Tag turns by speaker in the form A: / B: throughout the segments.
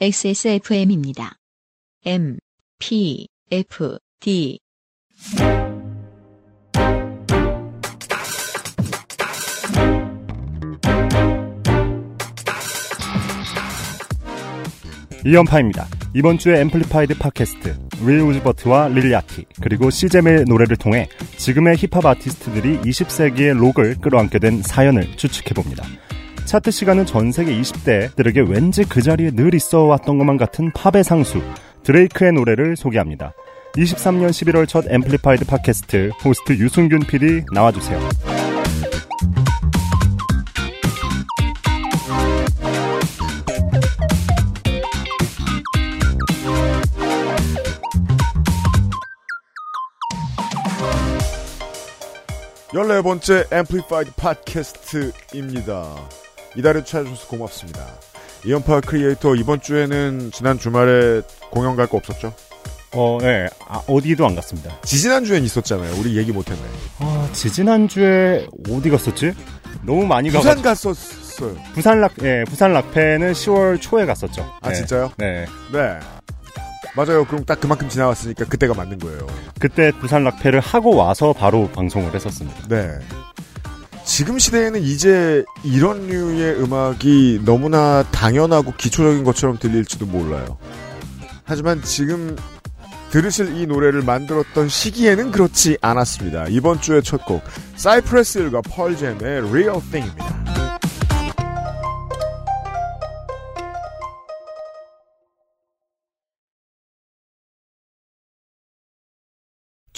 A: XSFM입니다. M, P, F, D.
B: 이현파입니다. 이번 주에 Amplified 팟캐스트 릴 우지 버트와 릴 야티 그리고 씨잼의 노래를 통해 지금의 힙합 아티스트들이 20세기의 록을 끌어안게 된 사연을 추측해봅니다. 차트 시간은 전 세계 20대들에게 왠지 그 자리에 늘 있어 왔던 것만 같은 팝의 상수 드레이크의 노래를 소개합니다. 23년 11월 첫 Amplified 팟캐스트 호스트 유승균 PD 나와주세요.
C: 열네 번째 Amplified 팟캐스트입니다. 이달에 찾아주셔서 고맙습니다. 이현파 크리에이터 이번 주에는 지난 주말에 공연 갈 거 없었죠?
B: 어, 네. 아, 어디도 안 갔습니다.
C: 지지난 주엔 있었잖아요. 우리 얘기 못했네.
B: 아, 지지난주에 어디 갔었지? 너무 많이 가서
C: 부산 갔었어요.
B: 부산 락, 예, 부산 락페는 10월 초에 갔었죠.
C: 아
B: 네.
C: 진짜요?
B: 네.
C: 네. 맞아요. 그럼 딱 그만큼 지나왔으니까 그때가 맞는 거예요.
B: 그때 부산 락페를 하고 와서 바로 방송을 했었습니다.
C: 네. 지금 시대에는 이제 이런 류의 음악이 너무나 당연하고 기초적인 것처럼 들릴지도 몰라요. 하지만 지금 들으실 이 노래를 만들었던 시기에는 그렇지 않았습니다. 이번 주의 첫 곡, 사이프레스 힐과 펄잼의 Real Thing입니다.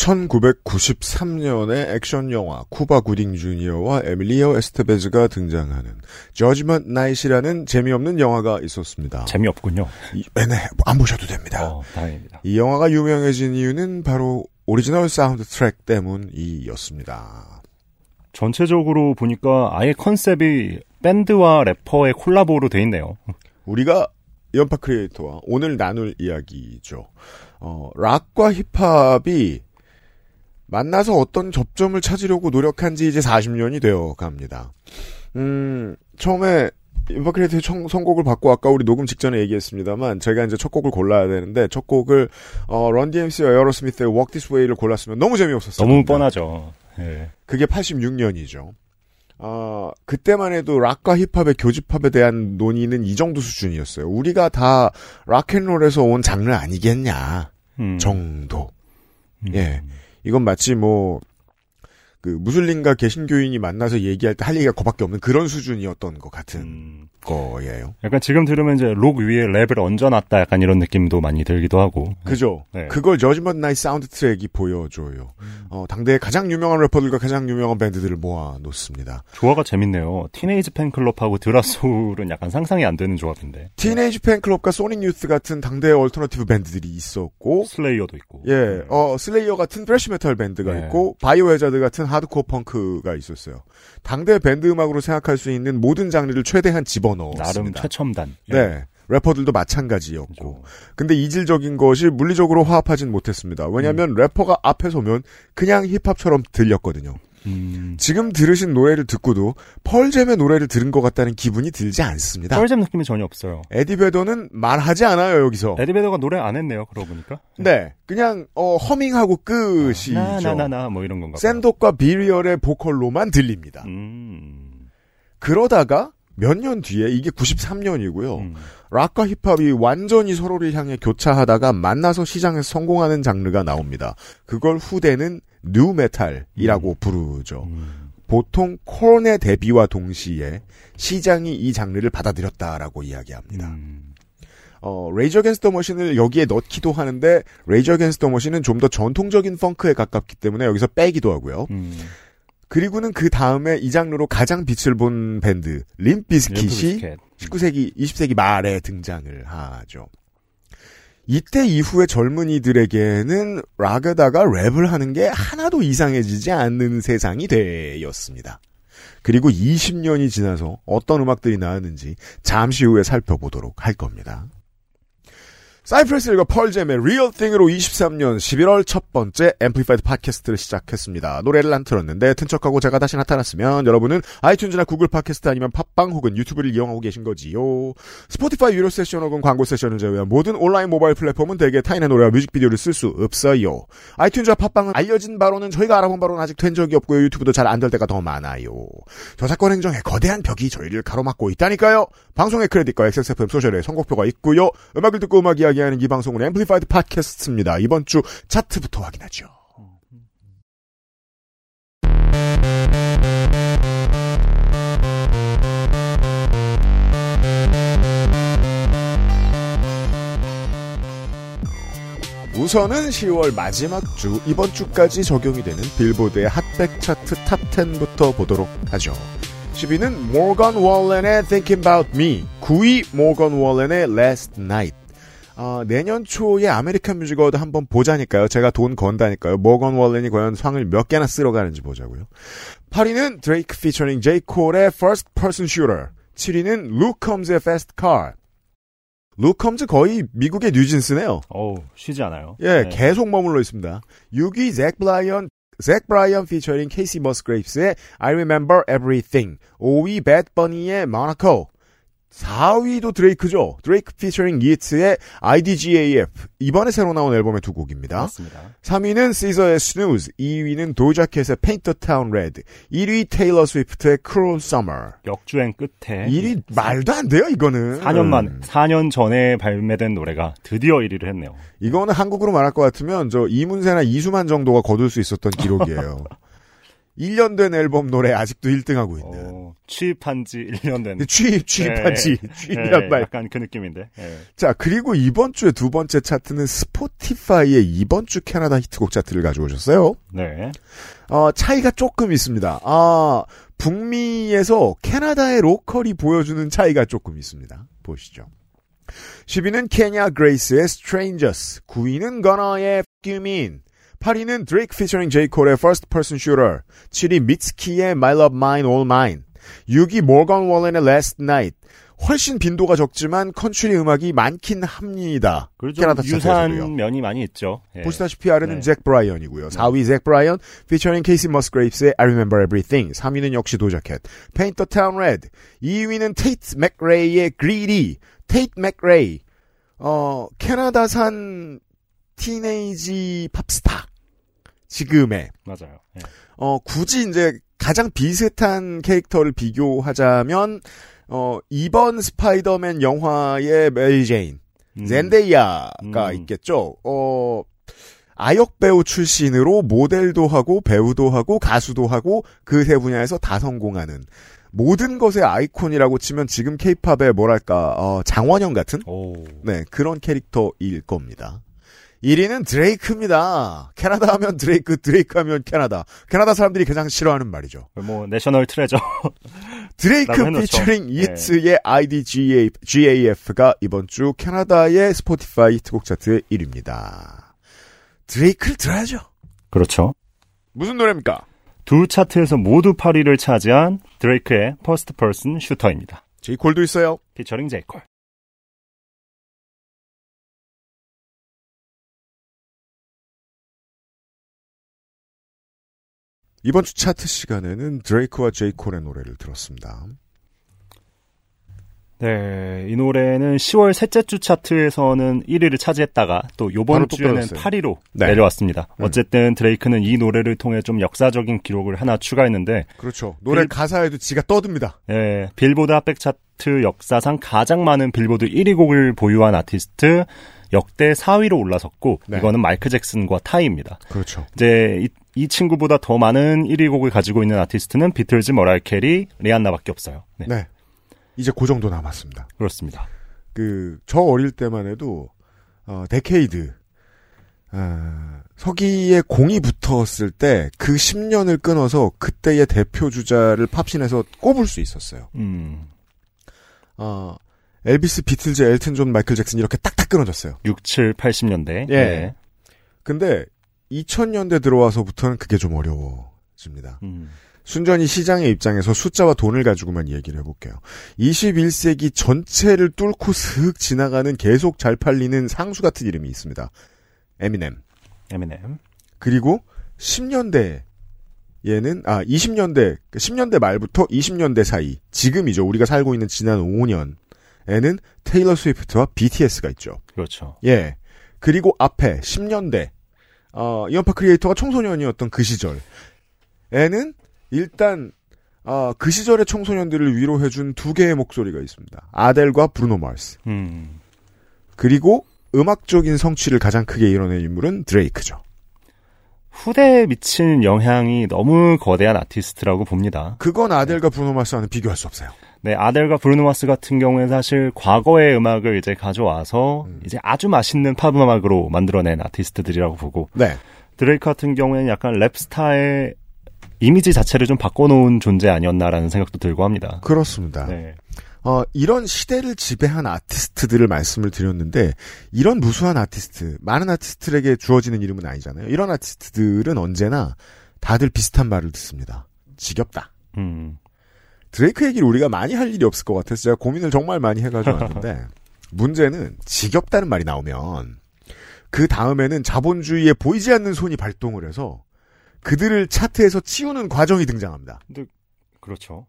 C: 1993년의 액션 영화 쿠바 구딩 주니어와 에밀리오 에스테베즈가 등장하는 Judgment Night이라는 재미없는 영화가 있었습니다.
B: 재미없군요.
C: 이, 네, 네, 안 보셔도 됩니다.
B: 어, 다행입니다.
C: 이 영화가 유명해진 이유는 바로 오리지널 사운드 트랙 때문이었습니다.
B: 전체적으로 보니까 아예 컨셉이 밴드와 래퍼의 콜라보로 돼 있네요.
C: 우리가 현파 크리에이터와 오늘 나눌 이야기죠. 어, 락과 힙합이 만나서 어떤 접점을 찾으려고 노력한 지 이제 40년이 되어 갑니다. 음, 처음에 청- 선곡을 받고 아까 우리 녹음 직전에 얘기했습니다만 제가 이제 첫 곡을 골라야 되는데 첫 곡을 어, 런 DMC와 에어로스미스의 Walk This Way를 골랐으면 너무 재미없었어요.
B: 너무 뻔하죠. 예.
C: 그게 86년이죠. 어, 그때만 해도 락과 힙합의 교집합에 대한 논의는 이 정도 수준이었어요. 우리가 다 락앤롤에서 온 장르 아니겠냐
B: 음.
C: 정도.
B: 음.
C: 예. 이건 마치 뭐, 그, 무슬림과 개신교인이 만나서 얘기할 때 할 얘기가 그밖에 없는 그런 수준이었던 것 같은
B: 음.
C: 거예요.
B: 약간 지금 들으면 이제 록 위에 랩을 얹어놨다 약간 이런 느낌도 많이 들기도 하고.
C: 그죠?
B: 네.
C: 그걸 Judgment Night 사운드 트랙이 보여줘요. 어, 당대의 가장 유명한 래퍼들과 가장 유명한 밴드들을 모아 놓습니다.
B: 조화가 재밌네요. 틴에이지 팬클럽하고 데 라 소울은 약간 상상이 안 되는 조합인데.
C: 틴에이지 팬클럽과 소닉 유스 같은 당대의 얼터너티브 밴드들이 있었고,
B: 슬레이어도 있고.
C: 예, 어, 슬레이어 같은 thrash 메탈 밴드가
B: 네.
C: 있고, 바이오해저드 같은 하드코어 펑크가 있었어요. 당대 밴드 음악으로 생각할 수 있는 모든 장르를 최대한 집어 넣었습니다.
B: 나름 최첨단.
C: 네. 래퍼들도 마찬가지였고.
B: 그렇죠.
C: 근데 이질적인 것이 물리적으로 화합하진 못했습니다. 왜냐하면
B: 음.
C: 래퍼가 앞에 서면 그냥 힙합처럼 들렸거든요.
B: 음.
C: 지금 들으신 노래를 듣고도 펄잼의 노래를 들은 것 같다는 기분이 들지 않습니다.
B: 펄잼 느낌이 전혀 없어요.
C: 에디 베더는 말하지 않아요 여기서.
B: 에디베더가 노래 안 했네요. 그러고 보니까.
C: 네, 그냥 어, 허밍하고 끝이죠.
B: 나나나나 뭐 이런 건가.
C: 샘독과 비리얼의 보컬로만 들립니다.
B: 음.
C: 그러다가 몇 년 뒤에 이게 93년이고요.
B: 음.
C: 락과 힙합이 완전히 서로를 향해 교차하다가 만나서 시장에서 성공하는 장르가 나옵니다. 그걸 후대는 nu metal이라고 부르죠.
B: 음.
C: 보통 콘의 데뷔와 동시에 시장이 이 장르를 받아들였다라고 이야기합니다.
B: 음.
C: 어, 레이지 어게인스트 더 머신을 여기에 넣기도 하는데 레이지 어게인스트 더 머신은 좀 더 전통적인 펑크에 가깝기 때문에 여기서 빼기도 하고요.
B: 음.
C: 그리고는 그 다음에 이 장르로 가장 빛을 본 밴드 림프 비즈킷이
B: 림프 비즈킷.
C: 19세기, 20세기 말에 등장을 하죠. 이때 이후의 젊은이들에게는 락에다가 랩을 하는 게 하나도 이상해지지 않는 세상이 되었습니다. 그리고 20년이 지나서 어떤 음악들이 나왔는지 잠시 후에 살펴보도록 할 겁니다. 사이프레스 힐과 펄잼의 Real Thing으로 23년 11월 첫 번째 Amplified 팟캐스트를 시작했습니다. 노래를 안 틀었는데 튼 척하고 제가 다시 나타났으면 여러분은 아이튠즈나 구글 팟캐스트 아니면 팟빵 혹은 유튜브를 이용하고 계신 거지요. 스포티파이 유료 세션 혹은 광고 세션을 제외한 모든 온라인 모바일 플랫폼은 대개 타인의 노래와 뮤직비디오를 쓸 수 없어요. 아이튠즈와 팟빵은 알려진 바로는 저희가 알아본 바로는 아직 된 적이 없고요. 유튜브도 잘 안 될 때가 더 많아요. 저작권 행정에 거대한 벽이 저희를 가로막고 있다니까요. 방송의 크레딧과 XSFM 소셜에 선곡표가 있고요. 음악을 듣고 음악 이야기 하는 이 방송은 Amplified 팟캐스트입니다. 이번 주 차트부터 확인하죠. 우선은 10월 마지막 주, 이번 주까지 적용이 되는 빌보드의 핫백 차트 top 10부터 보도록 하죠. 10위는 모건 월렌의 Thinking About Me, 9위 모건 월렌의 Last Night. 어, 내년 초에 아메리칸 뮤직 어워드 한번 보자니까요. 제가 돈 건다니까요. 모건 월렌이 과연 상을 몇 개나 쓸어 가는지 보자고요. 8위는 드레이크 피처링 제이 콜의 First Person Shooter. 7위는 루크 컴즈의 Fast Car. 루크 컴즈 거의 미국의 뉴진스네요.
B: 어우, 쉬지 않아요.
C: 예,
B: 네.
C: 계속 머물러 있습니다. 6위 잭 브라이언 잭 브라이언 피처링 케이시 머스그레이프스의 I Remember Everything. 5위 배드 버니의 Monaco. 4위도 드레이크죠. 드레이크 피처링 예트의 IDGAF. 이번에 새로 나온 앨범의 두 곡입니다.
B: 맞습니다.
C: 3위는 시저의 Snooze. 2위는 도자 캣의 Paint the Town Red. 1위 테일러 스위프트의 Cruel Summer.
B: 역주행 끝에
C: 1위 말도 안 돼요, 이거는.
B: 4년 만 4년 전에 발매된 노래가 드디어 1위를 했네요.
C: 이거는 한국으로 말할 것 같으면 저 이문세나 이수만 정도가 거둘 수 있었던 기록이에요. 1년 된 앨범 노래 아직도 1등하고 있는.
B: 어, 취입한 지 1년 된
C: 취입, 취입하지. 취입이란
B: 예,
C: 말.
B: 약간 그 느낌인데. 예.
C: 자, 그리고 이번 주에 두 번째 차트는 스포티파이의 이번 주 캐나다 히트곡 차트를 가져오셨어요.
B: 네.
C: 어, 차이가 조금 있습니다. 아, 북미에서 캐나다의 로컬이 보여주는 차이가 조금 있습니다. 보시죠. 10위는 케냐 그레이스의 Strangers, 9위는 거너의 F U Mean, 8위는 드레이크 피처링 제이 콜의 First Person Shooter, 7위 미츠키의 My Love Mine All Mine, 6위 모건 월렌의 Last Night. 훨씬 빈도가 적지만 컨츄리 음악이 많긴 합니다. 캐나다
B: 좀 유사한. 면이 많이 있죠. 예.
C: 보시다시피 아래는
B: 네.
C: 잭 브라이언이고요. 4위 잭 브라이언, 피처링 케이시 머스그레이프스의 I Remember Everything. 3위는 역시 도자 캣, Paint the Town Red. 2위는 테이트 맥레이의 Greedy. 테이트 맥레이, 어, 캐나다산 teenage 팝스타. 지금의,
B: 맞아요. 예.
C: 어, 굳이 이제 가장 비슷한 캐릭터를 비교하자면, 어, 이번 스파이더맨 영화의 메리 제인.
B: 음.
C: 젠데이아가
B: 음.
C: 있겠죠. 어 아역 배우 출신으로 모델도 하고 배우도 하고 가수도 하고 그 세 분야에서 다 성공하는 모든 것의 아이콘이라고 치면 지금 케이팝의 뭐랄까 어, 장원영 같은
B: 오.
C: 네 그런 캐릭터일 겁니다. 1위는 드레이크입니다. 캐나다 하면 드레이크, 드레이크 하면 캐나다. 캐나다 사람들이 가장 싫어하는 말이죠.
B: 뭐 national treasure.
C: 드레이크. 피처링
B: 네.
C: 예트의 IDGAF가 이번 주 캐나다의 스포티파이 히트곡 차트의 1위입니다. 드레이크를 들어야죠.
B: 그렇죠.
C: 무슨 노래입니까?
B: 두 차트에서 모두 8위를 차지한 드레이크의 First Person Shooter입니다.
C: 제이 콜도 있어요.
B: 피처링 제이콜.
C: 이번 주 차트 시간에는 드레이크와 제이 콜의 노래를 들었습니다.
B: 네, 이 노래는 10월 셋째 주 차트에서는 1위를 차지했다가 또 요번
C: 또
B: 주에는
C: 떨어졌어요.
B: 8위로
C: 네.
B: 내려왔습니다.
C: 음.
B: 어쨌든 드레이크는 이 노래를 통해 좀 역사적인 기록을 하나 추가했는데
C: 그렇죠. 노래
B: 빌-
C: 가사에도 지가 떠듭니다.
B: 예, 빌보드 핫백 차트 역사상 가장 많은 빌보드 1위 곡을 보유한 아티스트 역대 4위로 올라섰고
C: 네.
B: 이거는 마이클 잭슨과 타이입니다.
C: 그렇죠.
B: 이제 이, 이 친구보다 더 많은 1위 곡을 가지고 있는 아티스트는 비틀즈, 머라이어 캐리, 리안나밖에 없어요. 네,
C: 네. 이제 그 정도 남았습니다.
B: 그렇습니다.
C: 그, 저 어릴 때만 해도, 어, decade, 아, 서기에 공이 붙었을 때 그 10년을 끊어서 그때의 대표 주자를 팝신에서 꼽을 수 있었어요.
B: 음,
C: 어, 엘비스, 비틀즈, 엘튼 존, 마이클 잭슨 이렇게 딱딱 끊어졌어요.
B: 6, 7, 80년대.
C: 예. 근데 2000년대 들어와서부터는 그게 좀 어려워집니다.
B: 음,
C: 순전히 시장의 입장에서 숫자와 돈을 가지고만 얘기를 해볼게요. 21세기 전체를 뚫고 슥 지나가는 계속 잘 팔리는 상수 같은 이름이 있습니다. 에미넴.
B: 에미넴.
C: 그리고 10년대 얘는 아 20년대 10년대 말부터 20년대 사이 지금이죠 우리가 살고 있는 지난 5년에는 테일러 스위프트와 BTS가 있죠.
B: 그렇죠.
C: 예. 그리고 앞에 10년대 어, 이언파 크리에이터가 청소년이었던 그 시절에는 일단 어, 그 시절의 청소년들을 위로해준 두 개의 목소리가 있습니다. 아델과 브루노 마스.
B: 음.
C: 그리고 음악적인 성취를 가장 크게 이뤄낸 인물은 드레이크죠.
B: 후대에 미친 영향이 너무 거대한 아티스트라고 봅니다.
C: 그건 아델과 브루노 마스와는 비교할 수 없어요.
B: 네, 아델과 브루노 마스 같은 경우에는 사실 과거의 음악을 이제 가져와서
C: 음.
B: 이제 아주 맛있는 팝 음악으로 만들어낸 아티스트들이라고 보고
C: 네.
B: 드레이크 같은 경우에는 약간 랩스타의 이미지 자체를 좀 바꿔놓은 존재 아니었나라는 생각도 들고 합니다.
C: 그렇습니다.
B: 네.
C: 어, 이런 시대를 지배한 아티스트들을 말씀을 드렸는데, 이런 무수한 아티스트, 많은 아티스트들에게 주어지는 이름은 아니잖아요. 이런 아티스트들은 언제나 다들 비슷한 말을 듣습니다. 지겹다.
B: 음.
C: 드레이크 얘기를 우리가 많이 할 일이 없을 것 같아서 제가 고민을 정말 많이 해가지고 왔는데, 문제는 지겹다는 말이 나오면, 그 다음에는 자본주의에 보이지 않는 손이 발동을 해서, 그들을 차트에서 치우는 과정이 등장합니다.
B: 그렇죠.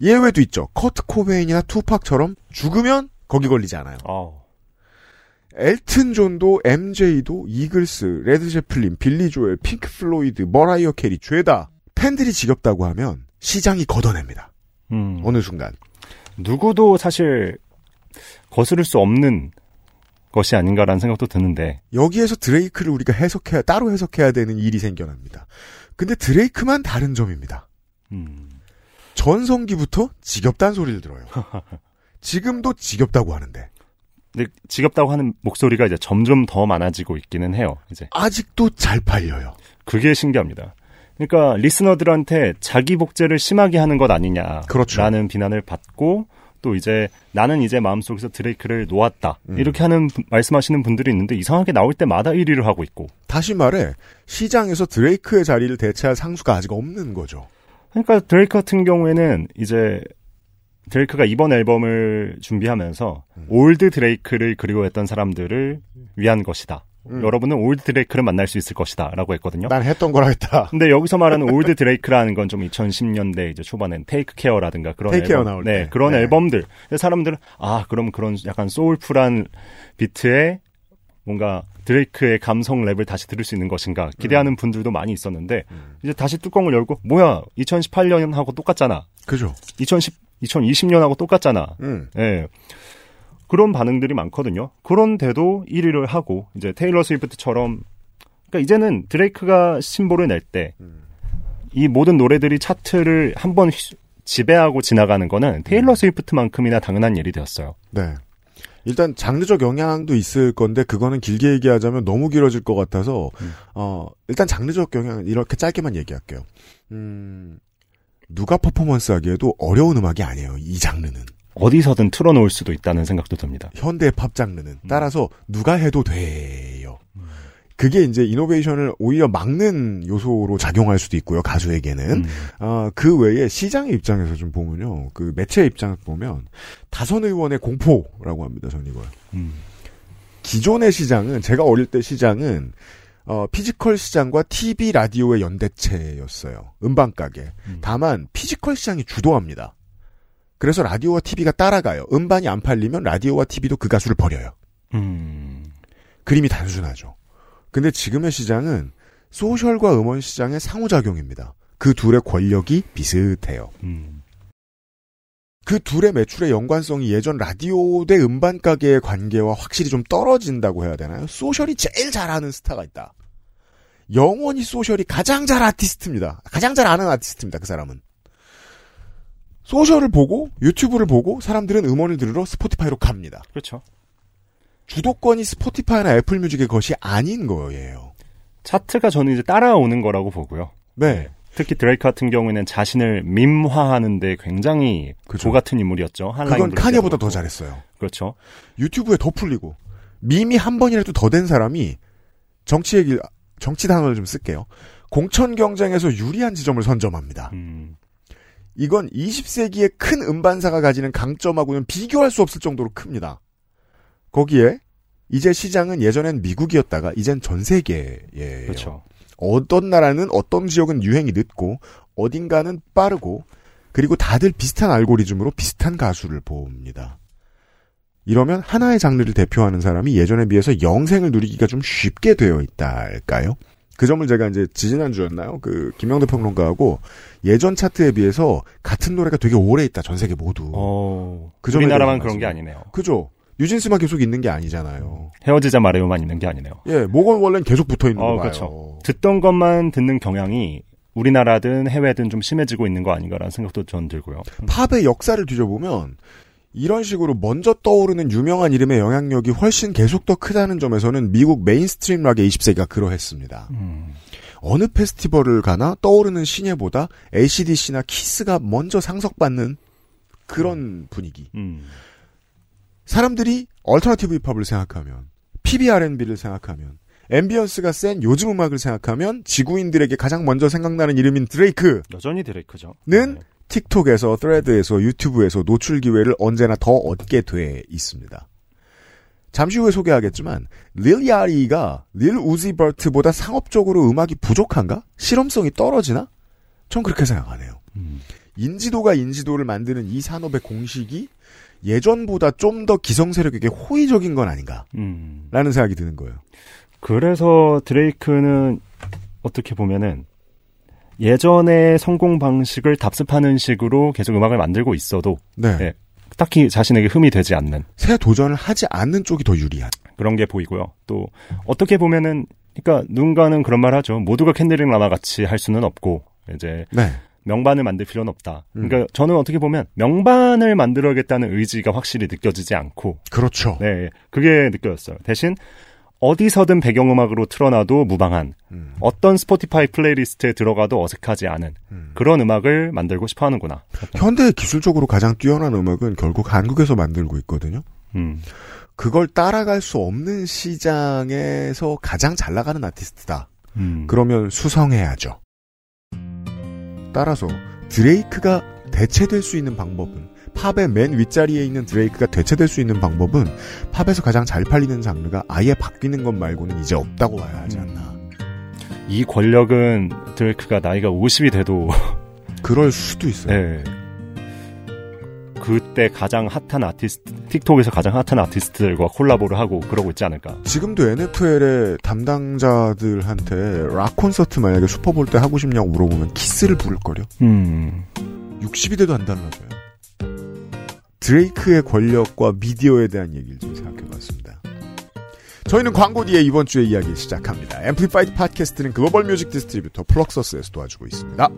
C: 예외도 있죠. 커트 코베인이나 투팍처럼 죽으면 거기 걸리지 않아요.
B: 아우.
C: 엘튼 존도 MJ도 이글스, 레드 제플린, 빌리 조엘, 핑크 플로이드, 머라이어 캐리 죄다 팬들이 지겹다고 하면 시장이 걷어냅니다.
B: 음.
C: 어느 순간.
B: 누구도 사실 거스를 수 없는 것이 아닌가라는 생각도 드는데
C: 여기에서 드레이크를 우리가 해석해야 따로 해석해야 되는 일이 생겨납니다. 근데 드레이크만 다른 점입니다.
B: 음.
C: 전성기부터 지겹다는 소리를 들어요. 지금도 지겹다고 하는데
B: 근데 지겹다고 하는 목소리가 이제 점점 더 많아지고 있기는 해요. 이제
C: 아직도 잘 팔려요.
B: 그게 신기합니다. 그러니까 리스너들한테 자기 복제를 심하게 하는 것 아니냐라는
C: 그렇죠.
B: 비난을 받고 또 이제 나는 이제 마음속에서 드레이크를 놓았다
C: 음.
B: 이렇게 하는 분- 말씀하시는 분들이 있는데 이상하게 나올 때마다 1위를 하고 있고
C: 다시 말해 시장에서 드레이크의 자리를 대체할 상수가 아직 없는 거죠.
B: 그러니까 드레이크 같은 경우에는 이제 드레이크가 이번 앨범을 준비하면서
C: 음.
B: old 드레이크를 그리워했던 사람들을 위한 것이다.
C: 음.
B: 여러분은 old 드레이크를 만날 수 있을 것이다. 라고 했거든요.
C: 난 했던 거라 했다.
B: 근데 여기서 말하는 old 드레이크라는 건 좀 2010년대 이제 초반엔 Take Care라든가 그런
C: Take Care
B: 앨범,
C: 나올
B: 네,
C: 때.
B: 그런
C: 네.
B: 앨범들. 사람들은 아, 그럼 그런 약간 soulful한 비트에 뭔가 드레이크의 감성 랩을 다시 들을 수 있는 것인가 기대하는
C: 음.
B: 분들도 많이 있었는데 이제 다시 뚜껑을 열고 뭐야 2018년하고 똑같잖아.
C: 그죠?
B: 2010 2020년하고 똑같잖아.
C: 음.
B: 예. 그런 반응들이 많거든요. 그런데도 1위를 하고 이제 테일러 스위프트처럼 그러니까 이제는 드레이크가 신보를 낼 때 이 모든 노래들이 차트를 한번 휘- 지배하고 지나가는 거는 테일러 스위프트만큼이나 당연한 일이 되었어요.
C: 네. 일단 장르적 영향도 있을 건데 그거는 길게 얘기하자면 너무 길어질 것 같아서
B: 음.
C: 어 일단 장르적 영향 이렇게 짧게만 얘기할게요. 음 누가 퍼포먼스 하기에도 어려운 음악이 아니에요. 이 장르는
B: 어디서든 틀어놓을 수도 있다는 생각도 듭니다.
C: 현대 팝 장르는 따라서 누가 해도 돼요. 그게 이제 이노베이션을 오히려 막는 요소로 작용할 수도 있고요. 가수에게는
B: 음.
C: 아, 그 외에 시장의 입장에서 좀 보면요. 그 매체 입장에서 보면 다선 의원의 공포라고 합니다. 저는 이걸.
B: 음.
C: 기존의 시장은 제가 어릴 때 시장은 어, physical 시장과 TV 라디오의 연대체였어요. 음반 가게.
B: 음.
C: 다만 피지컬 시장이 주도합니다. 그래서 라디오와 TV가 따라가요. 음반이 안 팔리면 라디오와 TV도 그 가수를 버려요.
B: 음.
C: 그림이 단순하죠. 근데 지금의 시장은 소셜과 음원 시장의 상호작용입니다. 그 둘의 권력이 비슷해요.
B: 음.
C: 그 둘의 매출의 연관성이 예전 라디오 대 음반 가게의 관계와 확실히 좀 떨어진다고 해야 되나요? 소셜이 제일 잘하는 스타가 있다. 영원히 소셜이 가장 잘 아티스트입니다. 가장 잘 아는 아티스트입니다. 그 사람은. 소셜을 보고 유튜브를 보고 사람들은 음원을 들으러 스포티파이로 갑니다.
B: 그렇죠.
C: 주도권이 스포티파이나 애플뮤직의 것이 아닌 거예요.
B: 차트가 저는 이제 따라오는 거라고 보고요.
C: 네.
B: 특히 드레이크 같은 경우에는 자신을 밈화하는데 굉장히
C: 그죠.
B: 조 같은 인물이었죠.
C: 그건 카니보다 더. 잘했어요.
B: 그렇죠.
C: 유튜브에 더 풀리고 밈이 한 번이라도 더 된 사람이 정치 얘기 정치 단어를 좀 쓸게요. 공천 경쟁에서 유리한 지점을 선점합니다.
B: 음.
C: 이건 20세기의 큰 음반사가 가지는 강점하고는 비교할 수 없을 정도로 큽니다. 거기에 이제 시장은 예전엔 미국이었다가 이젠 전 세계예요.
B: 그렇죠.
C: 어떤 나라는 어떤 지역은 유행이 늦고 어딘가는 빠르고 그리고 다들 비슷한 알고리즘으로 비슷한 가수를 봅니다. 이러면 하나의 장르를 대표하는 사람이 예전에 비해서 영생을 누리기가 좀 쉽게 되어 있다 할까요? 그 점을 제가 이제 지지난주였나요? 그 김영대 평론가하고 예전 차트에 비해서 같은 노래가 되게 오래 있다 전 세계 모두.
B: 어,
C: 그
B: 우리나라만 그런 게. 아니네요.
C: 그죠? 뉴진스만 계속 있는 게 아니잖아요.
B: 헤어지자 말해요만 있는 게 아니네요.
C: 예, 모건 월렌은 계속 붙어 있는
B: 어,
C: 거 봐요.
B: 그렇죠. 듣던 것만 듣는 경향이 우리나라든 해외든 좀 심해지고 있는 거 아닌가라는 생각도 전 들고요.
C: 팝의 역사를 뒤져보면 이런 식으로 먼저 떠오르는 유명한 이름의 영향력이 훨씬 계속 더 크다는 점에서는 미국 mainstream 락의 20세기가 그러했습니다.
B: 음,
C: 어느 페스티벌을 가나 떠오르는 신예보다 ACDC나 키스가 먼저 상석받는 그런 분위기.
B: 음,
C: 사람들이 alternative 힙합을 생각하면 PBR&B를 생각하면 ambience가 센 요즘 음악을 생각하면 지구인들에게 가장 먼저 생각나는 이름인 드레이크는
B: 여전히 드레이크죠.
C: 틱톡에서 thread에서 유튜브에서 노출 기회를 언제나 더 얻게 돼 있습니다. 잠시 후에 소개하겠지만 릴 야리가 릴 우지 버트보다 상업적으로 음악이 부족한가? 실험성이 떨어지나? 전 그렇게 생각하네요.
B: 음,
C: 인지도가 인지도를 만드는 이 산업의 공식이 예전보다 좀 더 기성 세력에게 호의적인 건 아닌가 라는
B: 음.
C: 생각이 드는 거예요.
B: 그래서 드레이크는 어떻게 보면은 예전의 성공 방식을 답습하는 식으로 계속 음악을 만들고 있어도
C: 네.
B: 네. 딱히 자신에게 흠이 되지 않는
C: 새 도전을 하지 않는 쪽이 더 유리한.
B: 그런 게 보이고요. 또 어떻게 보면은 그러니까 누군가는 그런 말 하죠. 모두가 켄드릭 라마 같이 할 수는 없고 이제
C: 네.
B: 명반을 만들 필요는 없다.
C: 음.
B: 그러니까 저는 어떻게 보면 명반을 만들어야겠다는 의지가 확실히 느껴지지 않고
C: 그렇죠.
B: 네 그게 느껴졌어요. 대신 어디서든 배경음악으로 틀어놔도 무방한
C: 음,
B: 어떤 스포티파이 playlist에 들어가도 어색하지 않은
C: 음.
B: 그런 음악을 만들고 싶어 하는구나.
C: 현대 기술적으로 가장 뛰어난 음악은 결국 한국에서 만들고 있거든요.
B: 음,
C: 그걸 따라갈 수 없는 시장에서 가장 잘 나가는 아티스트다.
B: 음.
C: 그러면 수성해야죠. 따라서 드레이크가 대체될 수 있는 방법은 팝의 맨 윗자리에 있는 드레이크가 대체될 수 있는 방법은 팝에서 가장 잘 팔리는 장르가 아예 바뀌는 것 말고는 이제 없다고 봐야 하지 않나.
B: 이 권력은 드레이크가 나이가 50이 돼도
C: 그럴 수도 있어요.
B: 네. 그때 가장 핫한 아티스트, 틱톡에서 가장 핫한 아티스트들과 콜라보를 하고 그러고 있지 않을까.
C: 지금도 NFL의 담당자들한테 락 콘서트 만약에 슈퍼볼 때 하고 싶냐고 물어보면 키스를 부를 거려.
B: 음,
C: 60이 돼도 안 달라져요. 드레이크의 권력과 미디어에 대한 얘기를 좀 생각해봤습니다. 저희는 광고 뒤에 이번 주에 이야기 시작합니다. 앰플리파이드 팟캐스트는 글로벌 music distributor 플럭서스에서 도와주고 있습니다.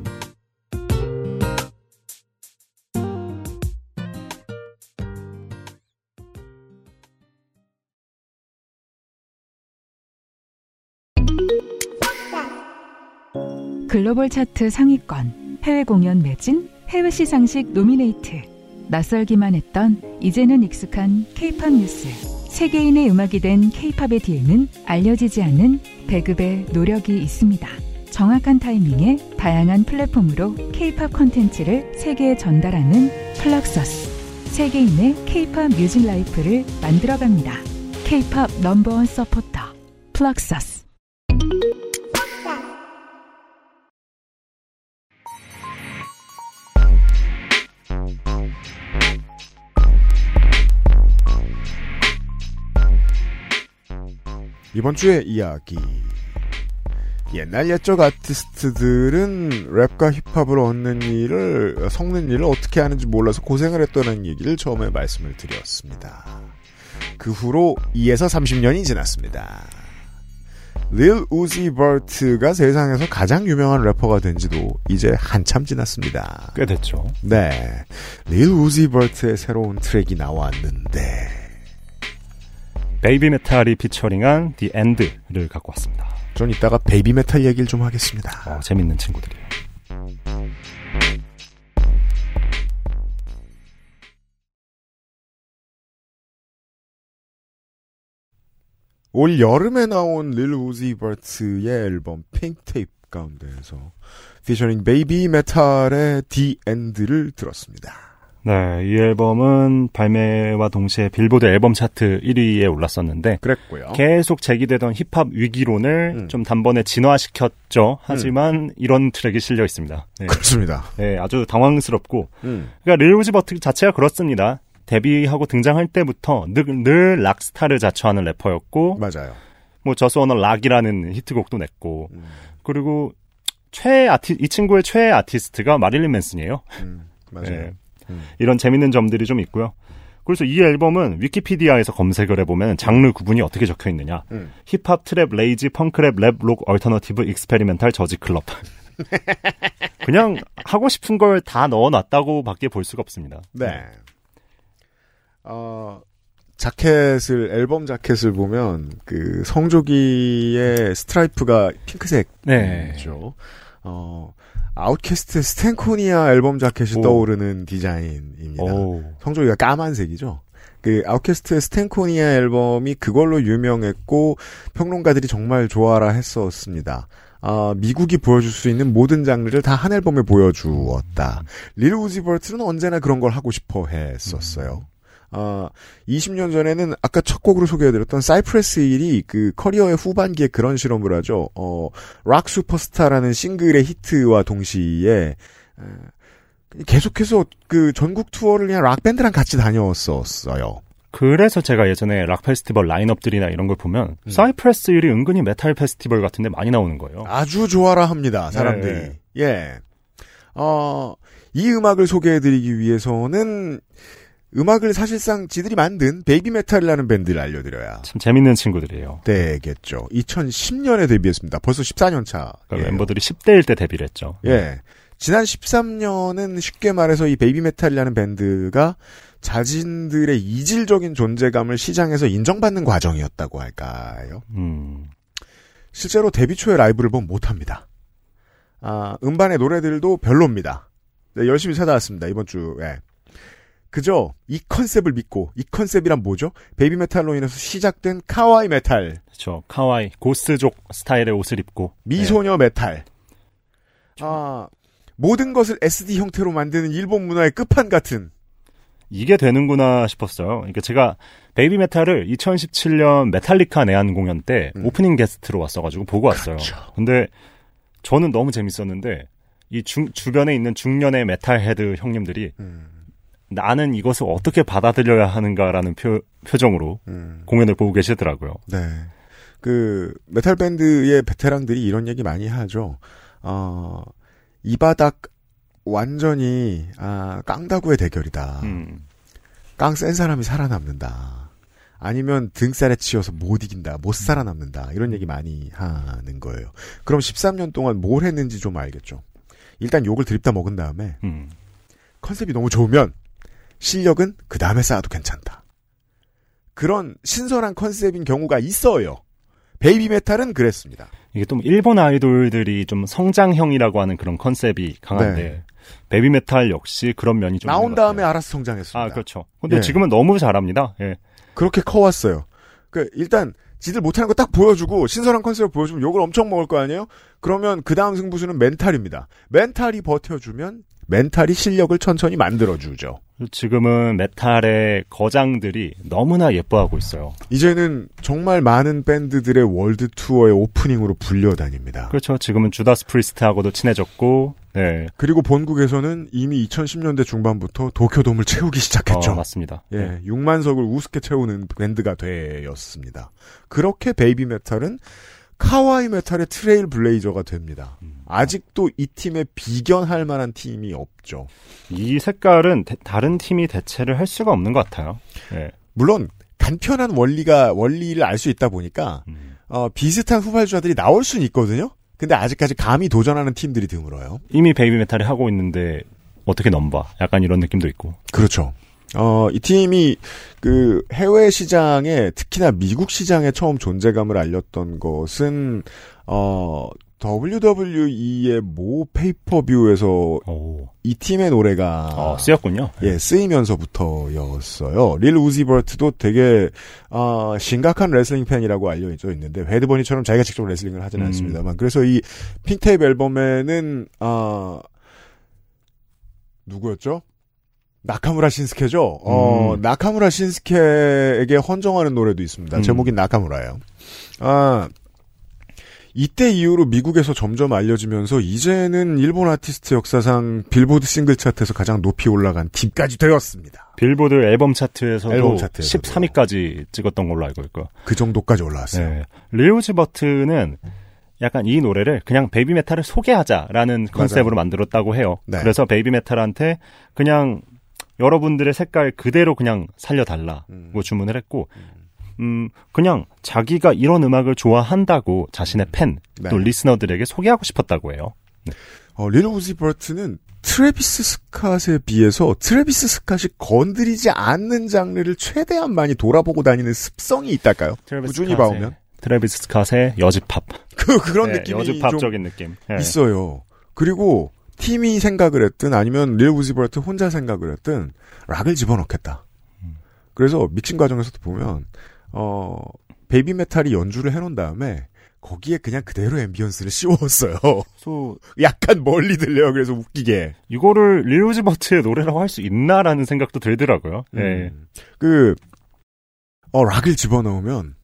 D: 글로벌 차트 상위권, 해외 공연 매진, 해외 시상식 노미네이트. 낯설기만 했던 이제는 익숙한 케이팝 뉴스. 세계인의 음악이 된 케이팝의 뒤에는 알려지지 않은 배급의 노력이 있습니다. 정확한 타이밍에 다양한 플랫폼으로 케이팝 콘텐츠를 세계에 전달하는 플럭서스. 세계인의 케이팝 music life를 만들어갑니다. 케이팝 number one supporter 플럭서스.
C: 이번 주의 이야기. 옛날 옛적 아티스트들은 랩과 힙합을 얻는 일을, 섞는 일을 어떻게 하는지 몰라서 고생을 했다는 얘기를 처음에 말씀을 드렸습니다. 그 후로 2에서 30년이 지났습니다. 릴 우지 버트가 세상에서 가장 유명한 래퍼가 된 지도 이제 한참 지났습니다.
B: 꽤 됐죠.
C: 네. 릴 우지 버트의 새로운 트랙이 나왔는데,
B: 베이비 메탈이 피처링한 The End를 갖고 왔습니다.
C: 전 이따가 베이비 메탈 얘기를 좀 하겠습니다.
B: 어, 재밌는 친구들이에요.
C: 올 여름에 나온 릴 우지 버트의 앨범 Pink Tape 가운데에서 피처링 베이비 메탈의 The End를 들었습니다.
B: 네, 이 앨범은 발매와 동시에 빌보드 앨범 차트 1위에 올랐었는데
C: 그랬고요.
B: 계속 제기되던 힙합 위기론을
C: 음.
B: 좀 단번에 진화시켰죠. 하지만 이런 트랙이 실려 있습니다. 네.
C: 그렇습니다.
B: 네, 아주 당황스럽고
C: 음.
B: 그러니까 릴우지 버트 자체가 그렇습니다. 데뷔하고 등장할 때부터 늘, 늘 rockstar를 자처하는 래퍼였고
C: 맞아요.
B: 뭐 Just Wanna Rock이라는 히트곡도 냈고
C: 음.
B: 그리고 최애 아티 이 친구의 최애 아티스트가 마릴린 맨슨이에요.
C: 음, 맞아요.
B: 네.
C: 음.
B: 이런 재밌는 점들이 좀 있고요. 그래서 이 앨범은 위키피디아에서 검색을 해보면 장르 구분이 어떻게 적혀 있느냐.
C: 음.
B: 힙합, trap, rage, punk rap, 랩, 록, alternative, experimental, Jersey club. 그냥 하고 싶은 걸 다 넣어놨다고 밖에 볼 수가 없습니다.
C: 네. 어, 자켓을, 앨범 자켓을 보면, 그, 성조기의 스트라이프가 핑크색이죠.
B: 네.
C: 어, 아웃캐스트 스탠코니아 앨범 자켓이
B: 오.
C: 떠오르는 디자인입니다.
B: 오.
C: 성조기가 까만색이죠. 그 아웃캐스트 스탠코니아 앨범이 그걸로 유명했고 평론가들이 정말 좋아라 했었습니다. 아, 미국이 보여줄 수 있는 모든 장르를 다 한 앨범에 보여주었다. 릴 우지버트는 언제나 그런 걸 하고 싶어 했었어요. 아, 20년 전에는 아까 첫 곡으로 소개해드렸던 사이프레스 힐이 그 커리어의 후반기에 그런 실험을 하죠. 어, Rock Superstar라는 싱글의 히트와 동시에 에, 계속해서 그 전국 투어를 그냥 락 밴드랑 같이 다녔었어요.
B: 그래서 제가 예전에 락 페스티벌 라인업들이나 이런 걸 보면
C: 음.
B: 사이프레스 힐이 은근히 메탈 페스티벌 같은데 많이 나오는 거예요.
C: 아주 좋아라 합니다, 사람들이.
B: 네.
C: 예. 어, 이 음악을 소개해드리기 위해서는 음악을 사실상 지들이 만든 베이비 메탈이라는 밴드를 알려드려야
B: 참 재밌는 친구들이에요.
C: 되겠죠. 2010년에 데뷔했습니다. 벌써 14년 차.
B: 그러니까 멤버들이 10대일 때 데뷔를 했죠.
C: 예. 지난 13년은 쉽게 말해서 이 베이비 메탈이라는 밴드가 자신들의 이질적인 존재감을 시장에서 인정받는 과정이었다고 할까요?
B: 음.
C: 실제로 데뷔 초에 라이브를 보면 못합니다. 아, 음반의 노래들도 별로입니다. 네, 열심히 찾아왔습니다, 이번 주에. 그저 이 컨셉을 믿고, 이 컨셉이란 뭐죠? 베이비 메탈로 인해서 시작된 かわいい 메탈,
B: 그렇죠. かわいい 고스족 스타일의 옷을 입고
C: 미소녀 메탈. 아, 모든 것을 SD 형태로 만드는 일본 문화의 끝판 같은.
B: 이게 되는구나 싶었어요. 그러니까 제가 베이비 메탈을 2017년 메탈리카 내한 공연 때
C: 음.
B: 오프닝 게스트로 왔어가지고 보고 왔어요.
C: 그렇죠.
B: 근데 저는 너무 재밌었는데 이 중, 주변에 있는 중년의 metal head 형님들이
C: 음,
B: 나는 이것을 어떻게 받아들여야 하는가라는 표, 표정으로
C: 음,
B: 공연을 보고 계시더라고요.
C: 네. 그, 메탈 밴드의 베테랑들이 이런 얘기 많이 하죠. 어, 이 바닥 완전히, 아, 깡다구의 대결이다.
B: 음.
C: 깡센 사람이 살아남는다. 아니면 등살에 치여서 못 이긴다. 못 살아남는다. 이런 얘기 많이 하는 거예요. 그럼 13년 동안 뭘 했는지 좀 알겠죠. 일단 욕을 드립다 먹은 다음에
B: 음.
C: 컨셉이 너무 좋으면 실력은 그 다음에 쌓아도 괜찮다. 그런 신선한 컨셉인 경우가 있어요. 베이비 메탈은 그랬습니다.
B: 이게 또 일본 아이돌들이 좀 성장형이라고 하는 그런 컨셉이 강한데
C: 네.
B: 베이비 메탈 역시 그런 면이 좀
C: 나온 다음에. 알아서 성장했습니다.
B: 아 그렇죠. 근데
C: 예.
B: 지금은 너무 잘합니다. 예.
C: 그렇게 커왔어요. 그 일단 지들 못하는 거 딱 보여주고 신선한 컨셉을 보여주면 욕을 엄청 먹을 거 아니에요? 그러면 그 다음 승부수는 멘탈입니다. 멘탈이 버텨주면 멘탈이 실력을 천천히 만들어주죠.
B: 지금은 메탈의 거장들이 너무나 예뻐하고 있어요.
C: 이제는 정말 많은 밴드들의 월드 투어의 오프닝으로 불려다닙니다.
B: 그렇죠. 지금은 주다스 프리스트하고도 친해졌고, 네.
C: 그리고 본국에서는 이미 2010년대 중반부터 도쿄돔을 채우기 시작했죠.
B: 어, 맞습니다.
C: 예,
B: 네.
C: 6만 석을 우습게 채우는 밴드가 되었습니다. 그렇게 베이비 메탈은 카와이 메탈의 trailblazer가 됩니다.
B: 음.
C: 아직도 이 팀에 비견할 만한 팀이 없죠.
B: 이 색깔은 대- 다른 팀이 대체를 할 수가 없는 것 같아요. 예.
C: 물론 간편한 원리가 원리를 알 수 있다 보니까
B: 음.
C: 어, 비슷한 후발주자들이 나올 수는 있거든요. 근데 아직까지 감히 도전하는 팀들이 드물어요.
B: 이미 베이비 메탈이 하고 있는데 어떻게 넘봐? 약간 이런 느낌도 있고.
C: 그렇죠. 어, 이 팀이 그 해외 시장에 특히나 미국 시장에 처음 존재감을 알렸던 것은 어, WWE의 모 페이퍼뷰에서
B: 오,
C: 이 팀의 노래가
B: 어, 쓰였군요.
C: 예, 쓰이면서부터였어요. 릴 우지버트도 되게 아, 심각한 레슬링 팬이라고 알려져 있는데 배드 버니처럼 자기가 직접 레슬링을 하지는
B: 음.
C: 않습니다만 그래서 이 Pink Tape 앨범에는 아 누구였죠? 나카무라 신스케죠. 어,
B: 음.
C: 나카무라 신스케에게 헌정하는 노래도 있습니다.
B: 음.
C: 제목이 나카무라예요. 아 이때 이후로 미국에서 점점 알려지면서 이제는 일본 아티스트 역사상 빌보드 싱글 차트에서 가장 높이 올라간 팀까지 되었습니다.
B: 빌보드 앨범 차트에서도
C: 앨범 차트에서도.
B: 13위까지 찍었던 걸로 알고 있고요.
C: 그 정도까지 올라왔어요.
B: 네. 릴 우지 버트는 약간 이 노래를 그냥 베이비 메탈을 소개하자라는 컨셉으로 만들었다고 해요.
C: 네.
B: 그래서 베이비 메탈한테 그냥 여러분들의 색깔 그대로 그냥 살려달라고
C: 음.
B: 주문을 했고, 음, 그냥 자기가 이런 음악을 좋아한다고 자신의 팬,
C: 네.
B: 또 리스너들에게 소개하고 싶었다고 해요.
C: 어, 릴 우지 버트는 트래비스 스캇에 비해서 트래비스 스캇이 건드리지 않는 장르를 최대한 많이 돌아보고 다니는 습성이 있달까요? 꾸준히 봐오면
B: 트래비스 스캇의 여집합.
C: 그 그런
B: 네,
C: 느낌이 좀
B: 여집합적인 느낌. 네.
C: 있어요. 그리고 팀이 생각을 했든 아니면 릴 우지 버트 혼자 생각을 했든 락을 집어넣겠다. 그래서 믹싱 과정에서도 보면 어 베이비 메탈이 연주를 해놓은 다음에 거기에 그냥 그대로 ambience를 씌웠어요.
B: 그래서
C: 약간 멀리 들려요. 그래서 웃기게.
B: 이거를 릴 우지 버트의 노래라고 할 수 있나라는 생각도 들더라고요. 네.
C: 음. 그, 어, 락을 집어넣으면,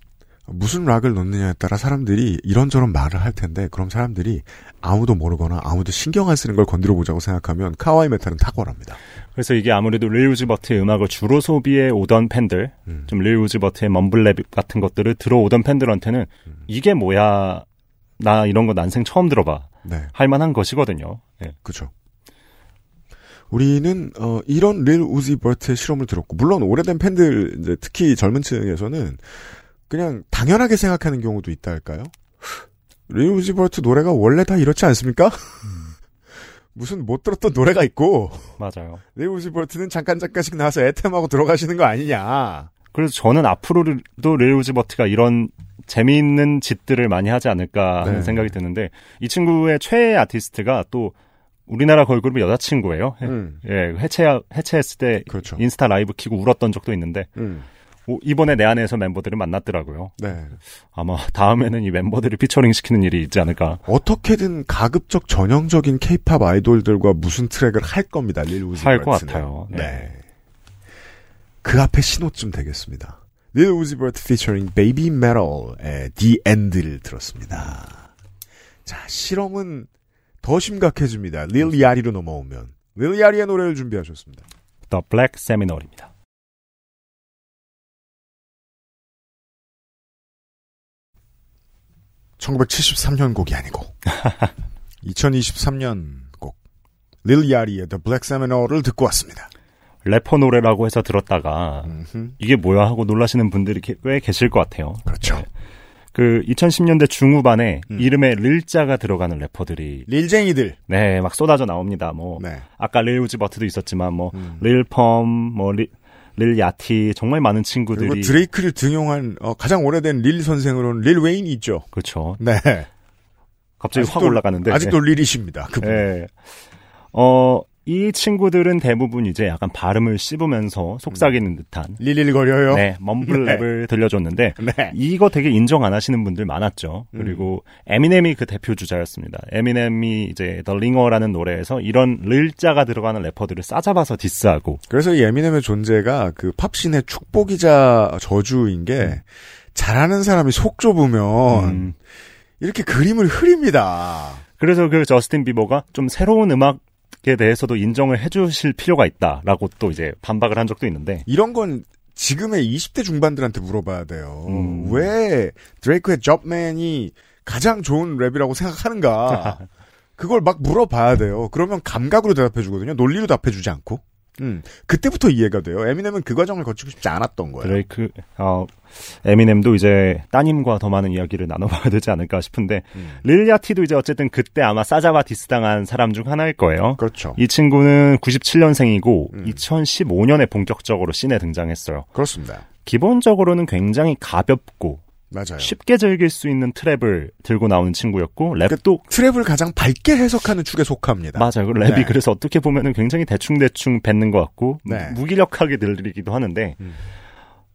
C: 무슨 락을 넣느냐에 따라 사람들이 이런저런 말을 할 텐데, 그럼 사람들이 아무도 모르거나 아무도 신경 안 쓰는 걸 건드려 보자고 생각하면 카와이 메탈은 탁월합니다.
B: 그래서 이게 아무래도 릴 우지 버트의 음악을 주로 소비해 오던 팬들,
C: 음.
B: 좀 릴 우지 버트의 mumble rap 같은 것들을 들어오던 팬들한테는
C: 음.
B: 이게 뭐야, 나 이런 거 난생 처음 들어봐.
C: 네,
B: 할 만한 것이거든요. 예.
C: 그죠. 우리는, 어, 이런 릴 우지 버트의 실험을 들었고, 물론 오래된 팬들, 이제 특히 젊은 층에서는 그냥 당연하게 생각하는 경우도 있다 할까요? 릴 우지 버트 노래가 원래 다 이렇지 않습니까? 무슨 못 들었던 노래가 있고,
B: 맞아요.
C: 릴 우지 버트는 잠깐 잠깐씩 나와서 애템하고 들어가시는 거 아니냐.
B: 그래서 저는 앞으로도 릴 우지 버트가 이런 재미있는 짓들을 많이 하지 않을까 하는
C: 네.
B: 생각이 드는데 이 친구의 최애 아티스트가 또 우리나라 걸그룹의 여자친구예요. 예.
C: 음,
B: 예, 해체 해체했을 때
C: 그렇죠.
B: 인스타 라이브 키고 울었던 적도 있는데
C: 음,
B: 오, 이번에 내 안에서 멤버들을 만났더라고요.
C: 네.
B: 아마 다음에는 이 멤버들을 피처링 시키는 일이 있지 않을까.
C: 어떻게든 가급적 전형적인 케이팝 아이돌들과 무슨 트랙을 할 겁니다, 릴 우지
B: 할것
C: 버트는.
B: 같아요.
C: 네.
B: 네.
C: 그 앞에 신호쯤 되겠습니다. 릴 우지 버트 피처링 베이비 메탈의 The End를 들었습니다. 자, 실험은 더 심각해집니다. 릴 야티로 넘어오면. 릴 야티의 노래를 준비하셨습니다.
B: The Black Seminole입니다.
C: 1973년 곡이 아니고 2023년 곡. 릴 야리의 The Black Seminol을 듣고 왔습니다.
B: 래퍼 노래라고 해서 들었다가
C: 음흠.
B: 이게 뭐야 하고 놀라시는 분들이 게- 꽤 계실 것 같아요.
C: 그렇죠.
B: 그 2010년대 중후반에
C: 음.
B: 이름에 릴자가 들어가는 래퍼들이
C: 릴쟁이들.
B: 네, 막 쏟아져 나옵니다. 뭐
C: 네.
B: 아까 릴우즈 버트도 있었지만 뭐
C: 음.
B: 릴펌, 뭐 릴, 릴 야티 정말 많은
C: 그리고
B: 친구들이
C: 드레이크를 등용한 어, 가장 오래된 릴 선생으로는 릴 웨인이 있죠.
B: 그렇죠.
C: 네.
B: 갑자기 확 올라가는데
C: 아직도 Lil이십니다. 그분.
B: 네. 어, 이 친구들은 대부분 이제 약간 발음을 씹으면서 속삭이는 듯한
C: 릴릴거려요.
B: 네, mumble rap을 들려줬는데
C: 네.
B: 이거 되게 인정 안 하시는 분들 많았죠.
C: 음.
B: 그리고 에미넴이 그 대표 주자였습니다. 에미넴이 이제 The Ringer라는 노래에서 이런 Lil자가 들어가는 래퍼들을 싸잡아서 디스하고
C: 그래서 이 에미넴의 존재가 그 팝신의 축복이자 저주인 게 잘하는 사람이 속 좁으면
B: 음,
C: 이렇게 그림을 흐립니다.
B: 그래서 그 저스틴 비버가 좀 새로운 음악 에 대해서도 인정을 해주실 필요가 있다라고 또 이제 반박을 한 적도 있는데
C: 이런 건 지금의 20대 중반들한테 물어봐야 돼요.
B: 음.
C: 왜 드레이크의 Jumpman이 가장 좋은 랩이라고 생각하는가? 그걸 막 물어봐야 돼요. 그러면 감각으로 대답해 주거든요. 논리로 답해 주지 않고. 음. 그때부터 이해가 돼요. 에미넴은 그 과정을 거치고 싶지 않았던 거예요.
B: 드레이크, 어, 에미넴도 이제 따님과 더 많은 이야기를 나눠봐야 되지 않을까 싶은데
C: 음.
B: 릴야티도 이제 어쨌든 그때 아마 싸잡아 디스당한 사람 중 하나일 거예요.
C: 그렇죠.
B: 이 친구는 97년생이고
C: 음.
B: 2015년에 본격적으로 씬에 등장했어요.
C: 그렇습니다.
B: 기본적으로는 굉장히 가볍고
C: 맞아요.
B: 쉽게 즐길 수 있는 트랩을 들고 나오는 친구였고 랩도
C: 트랩을 가장 밝게 해석하는 축에 속합니다.
B: 맞아요. 그 랩이
C: 네.
B: 그래서 어떻게 보면은 굉장히 대충대충 뱉는 것 같고
C: 네.
B: 무기력하게 들리기도 하는데
C: 음.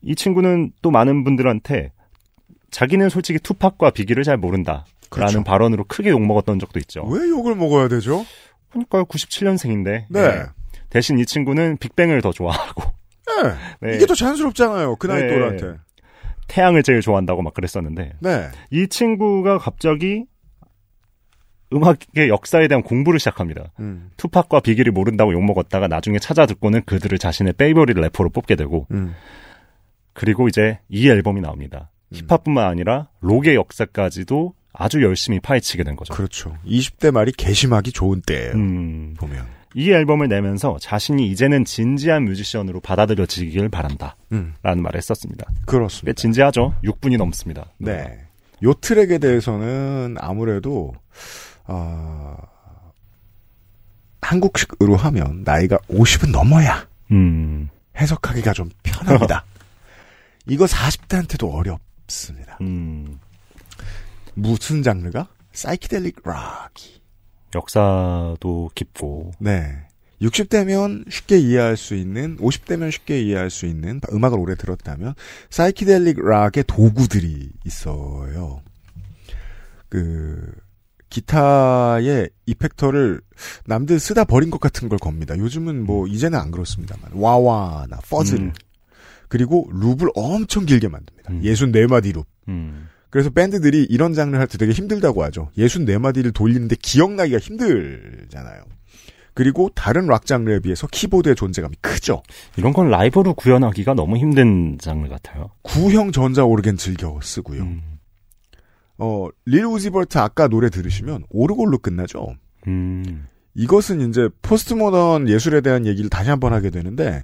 B: 이 친구는 또 많은 분들한테 자기는 솔직히 투팍과 비기를 잘 모른다라는
C: 그렇죠.
B: 발언으로 크게 욕 먹었던 적도 있죠.
C: 왜 욕을 먹어야 되죠?
B: 그러니까 97년생인데
C: 네.
B: 대신 이 친구는 빅뱅을 더 좋아하고
C: 네.
B: 네.
C: 이게 더 자연스럽잖아요. 그 나이
B: 네.
C: 또래한테.
B: 태양을 제일 좋아한다고 막 그랬었는데
C: 네.
B: 이 친구가 갑자기 음악의 역사에 대한 공부를 시작합니다.
C: 음.
B: 투팍과 비기를 모른다고 욕먹었다가 나중에 찾아 듣고는 그들을 자신의 페이버릿 래퍼로 뽑게 되고
C: 음.
B: 그리고 이제 이 앨범이 나옵니다. 힙합뿐만 아니라 록의 역사까지도 아주 열심히 파헤치게 된 거죠.
C: 그렇죠. 20대 말이 개심하기 좋은 때예요.
B: 음,
C: 보면.
B: 이 앨범을 내면서 자신이 이제는 진지한 뮤지션으로 받아들여지길 바란다.
C: 음.
B: 라는 말을 했었습니다. 꽤
C: 그렇습니다.
B: 진지하죠? 6분이 넘습니다.
C: 네. 요 트랙에 대해서는 아무래도 어, 한국식으로 하면 나이가 50은 넘어야
B: 음,
C: 해석하기가 좀 편합니다. 이거 40대한테도 어렵습니다.
B: 음,
C: 무슨 장르가? 사이키델릭 락이.
B: 역사도 깊고,
C: 네. 60대면 쉽게 이해할 수 있는, 50대면 쉽게 이해할 수 있는 음악을 오래 들었다면 사이키델릭 락의 도구들이 있어요. 그 기타의 이펙터를 남들 쓰다 버린 것 같은 걸 겁니다. 요즘은 뭐 이제는 안 그렇습니다만 와와나 퍼즐
B: 음.
C: 그리고 룹을 엄청 길게 만듭니다.
B: 음.
C: 64마디 룹.
B: 음,
C: 그래서 밴드들이 이런 장르를 할때 되게 힘들다고 하죠. 64마디를 돌리는데 기억나기가 힘들잖아요. 그리고 다른 락 장르에 비해서 키보드의 존재감이 크죠.
B: 이런 건 라이브로 구현하기가 너무 힘든 장르 같아요.
C: 구형 전자 오르겐 즐겨 쓰고요.
B: 음,
C: 어, 릴 우지버트 아까 노래 들으시면 오르골로 끝나죠.
B: 음,
C: 이것은 이제 포스트 모던 예술에 대한 얘기를 다시 한번 하게 되는데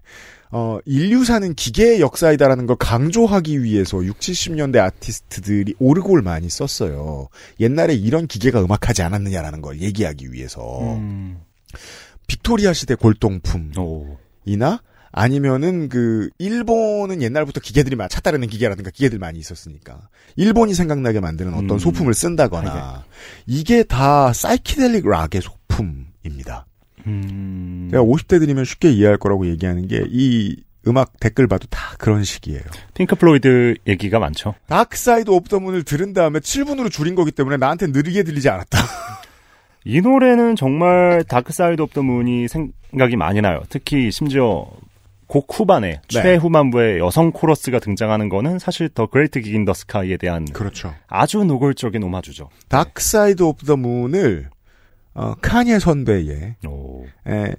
C: 어, 인류사는 기계의 역사이다라는 걸 강조하기 위해서 60, 70년대 아티스트들이 오르골 많이 썼어요. 옛날에 이런 기계가 음악하지 않았느냐라는 걸 얘기하기 위해서.
B: 음,
C: 빅토리아 시대 골동품이나
B: 오,
C: 아니면은 그 일본은 옛날부터 기계들이 많 차따르는 기계라든가 기계들 많이 있었으니까. 일본이 생각나게 만드는 어떤
B: 음.
C: 소품을 쓴다거나. 이게 다 사이키델릭 락의 소품 입니다.
B: 음,
C: 제가 50대들이면 쉽게 이해할 거라고 얘기하는 게 이 음악 댓글 봐도 다 그런 식이에요.
B: 핑크 플로이드 얘기가 많죠.
C: Dark Side of the Moon을 들은 다음에 7분으로 줄인 거기 때문에 나한테 느리게 들리지 않았다.
B: 이 노래는 정말 Dark Side of the Moon이 생각이 많이 나요. 특히 심지어 곡 후반에
C: 네.
B: 최후반부에 여성 코러스가 등장하는 거는 사실 The Great Gig in the Sky에 대한
C: 그렇죠.
B: 아주 노골적인 오마주죠.
C: Dark Side of the Moon을 어, 카니에 선배의
B: 오,
C: 에,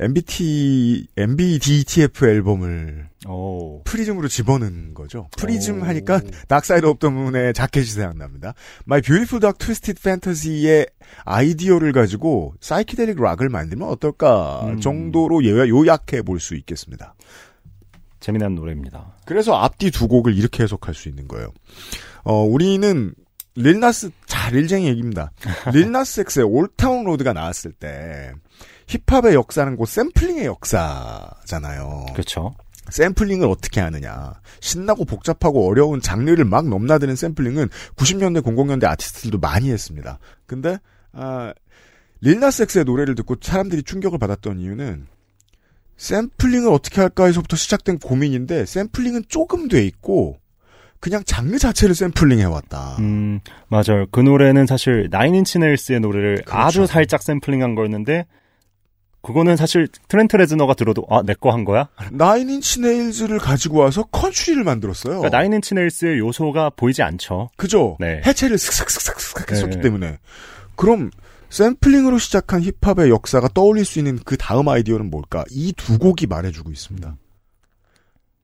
C: MBT, MBDTF 앨범을
B: 오,
C: 프리즘으로 집어넣은 거죠. 프리즘
B: 오.
C: 하니까 Dark Side of the Moon의 자켓이 생각납니다. My Beautiful Dark Twisted Fantasy의 아이디어를 가지고 사이키델릭 락을 만들면 어떨까
B: 음.
C: 정도로 요- 요약해 볼 수 있겠습니다.
B: 재미난 노래입니다.
C: 그래서 앞뒤 두 곡을 이렇게 해석할 수 있는 거예요. 어, 우리는 릴나스, 자, 릴쟁이 얘기입니다. 릴나스 X의 Old Town Road가 나왔을 때 힙합의 역사는 곧 샘플링의 역사잖아요.
B: 그렇죠.
C: 샘플링을 어떻게 하느냐. 신나고 복잡하고 어려운 장르를 막 넘나드는 샘플링은 90년대, 00년대 아티스트들도 많이 했습니다. 근데, 아, 릴나스 X의 노래를 듣고 사람들이 충격을 받았던 이유는 샘플링을 어떻게 할까에서부터 시작된 고민인데 샘플링은 조금 돼 있고 그냥 장르 자체를 샘플링 해왔다.
B: 음, 맞아요. 그 노래는 사실 나인인치 네일스의 노래를
C: 그렇죠.
B: 아주 살짝 샘플링한 거였는데 그거는 사실 트렌트 레즈너가 들어도 아, 내 거 한 거야?
C: 나인인치 네일즈를 가지고 와서 컨츄리를 만들었어요.
B: 그러니까 나인인치 네일스의 요소가 보이지 않죠.
C: 그죠?
B: 네.
C: 해체를 슥슥슥슥 했었기
B: 네.
C: 때문에. 그럼 샘플링으로 시작한 힙합의 역사가 떠올릴 수 있는 그 다음 아이디어는 뭘까? 이 두 곡이 말해주고 있습니다.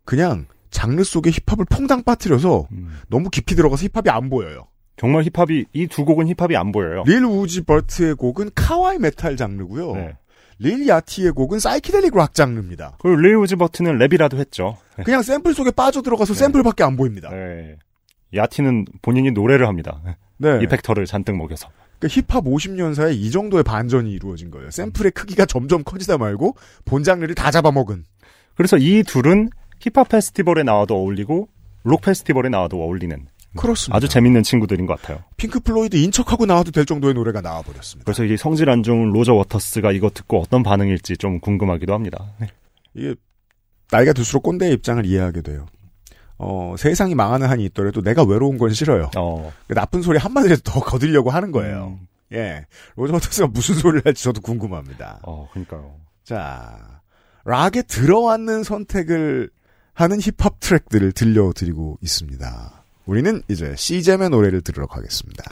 C: 그냥 장르 속에 힙합을 퐁당 빠뜨려서
B: 음.
C: 너무 깊이 들어가서 힙합이 안 보여요.
B: 정말 힙합이 이 두 곡은 힙합이 안 보여요.
C: 릴 우지 버트의 곡은 kawaii metal 장르고요.
B: 네.
C: 릴 야티의 곡은 사이키델릭 락 장르입니다.
B: 그리고 릴 우지 버트는 랩이라도 했죠.
C: 그냥 샘플 속에 빠져 들어가서
B: 네.
C: 샘플밖에 안 보입니다.
B: 네. 야티는 본인이 노래를 합니다.
C: 네.
B: 이펙터를 잔뜩 먹여서.
C: 그러니까 힙합 50년사에 이 정도의 반전이 이루어진 거예요. 샘플의 크기가 점점 커지다 말고 본 장르를 다 잡아먹은.
B: 그래서 이 둘은 힙합 페스티벌에 나와도 어울리고 록 페스티벌에 나와도 어울리는
C: 그렇습니다.
B: 아주 재밌는 친구들인 것 같아요.
C: 핑크 플로이드 인척하고 나와도 될 정도의 노래가 나와버렸습니다.
B: 그래서 이 성질 안 좋은 로저 워터스가 이거 듣고 어떤 반응일지 좀 궁금하기도 합니다. 네.
C: 이게 나이가 들수록 꼰대의 입장을 이해하게 돼요. 어, 세상이 망하는 한이 있더라도 내가 외로운 건 싫어요.
B: 어,
C: 그 나쁜 소리 한마디라도 더 거들려고 하는 거예요.
B: 음,
C: 예. 로저 워터스가 무슨 소리를 할지 저도 궁금합니다.
B: 어, 그러니까요.
C: 자, 락에 들어왔는 선택을 하는 힙합 트랙들을 들려드리고 있습니다. 우리는 이제 시잼의 노래를 들으러 가겠습니다.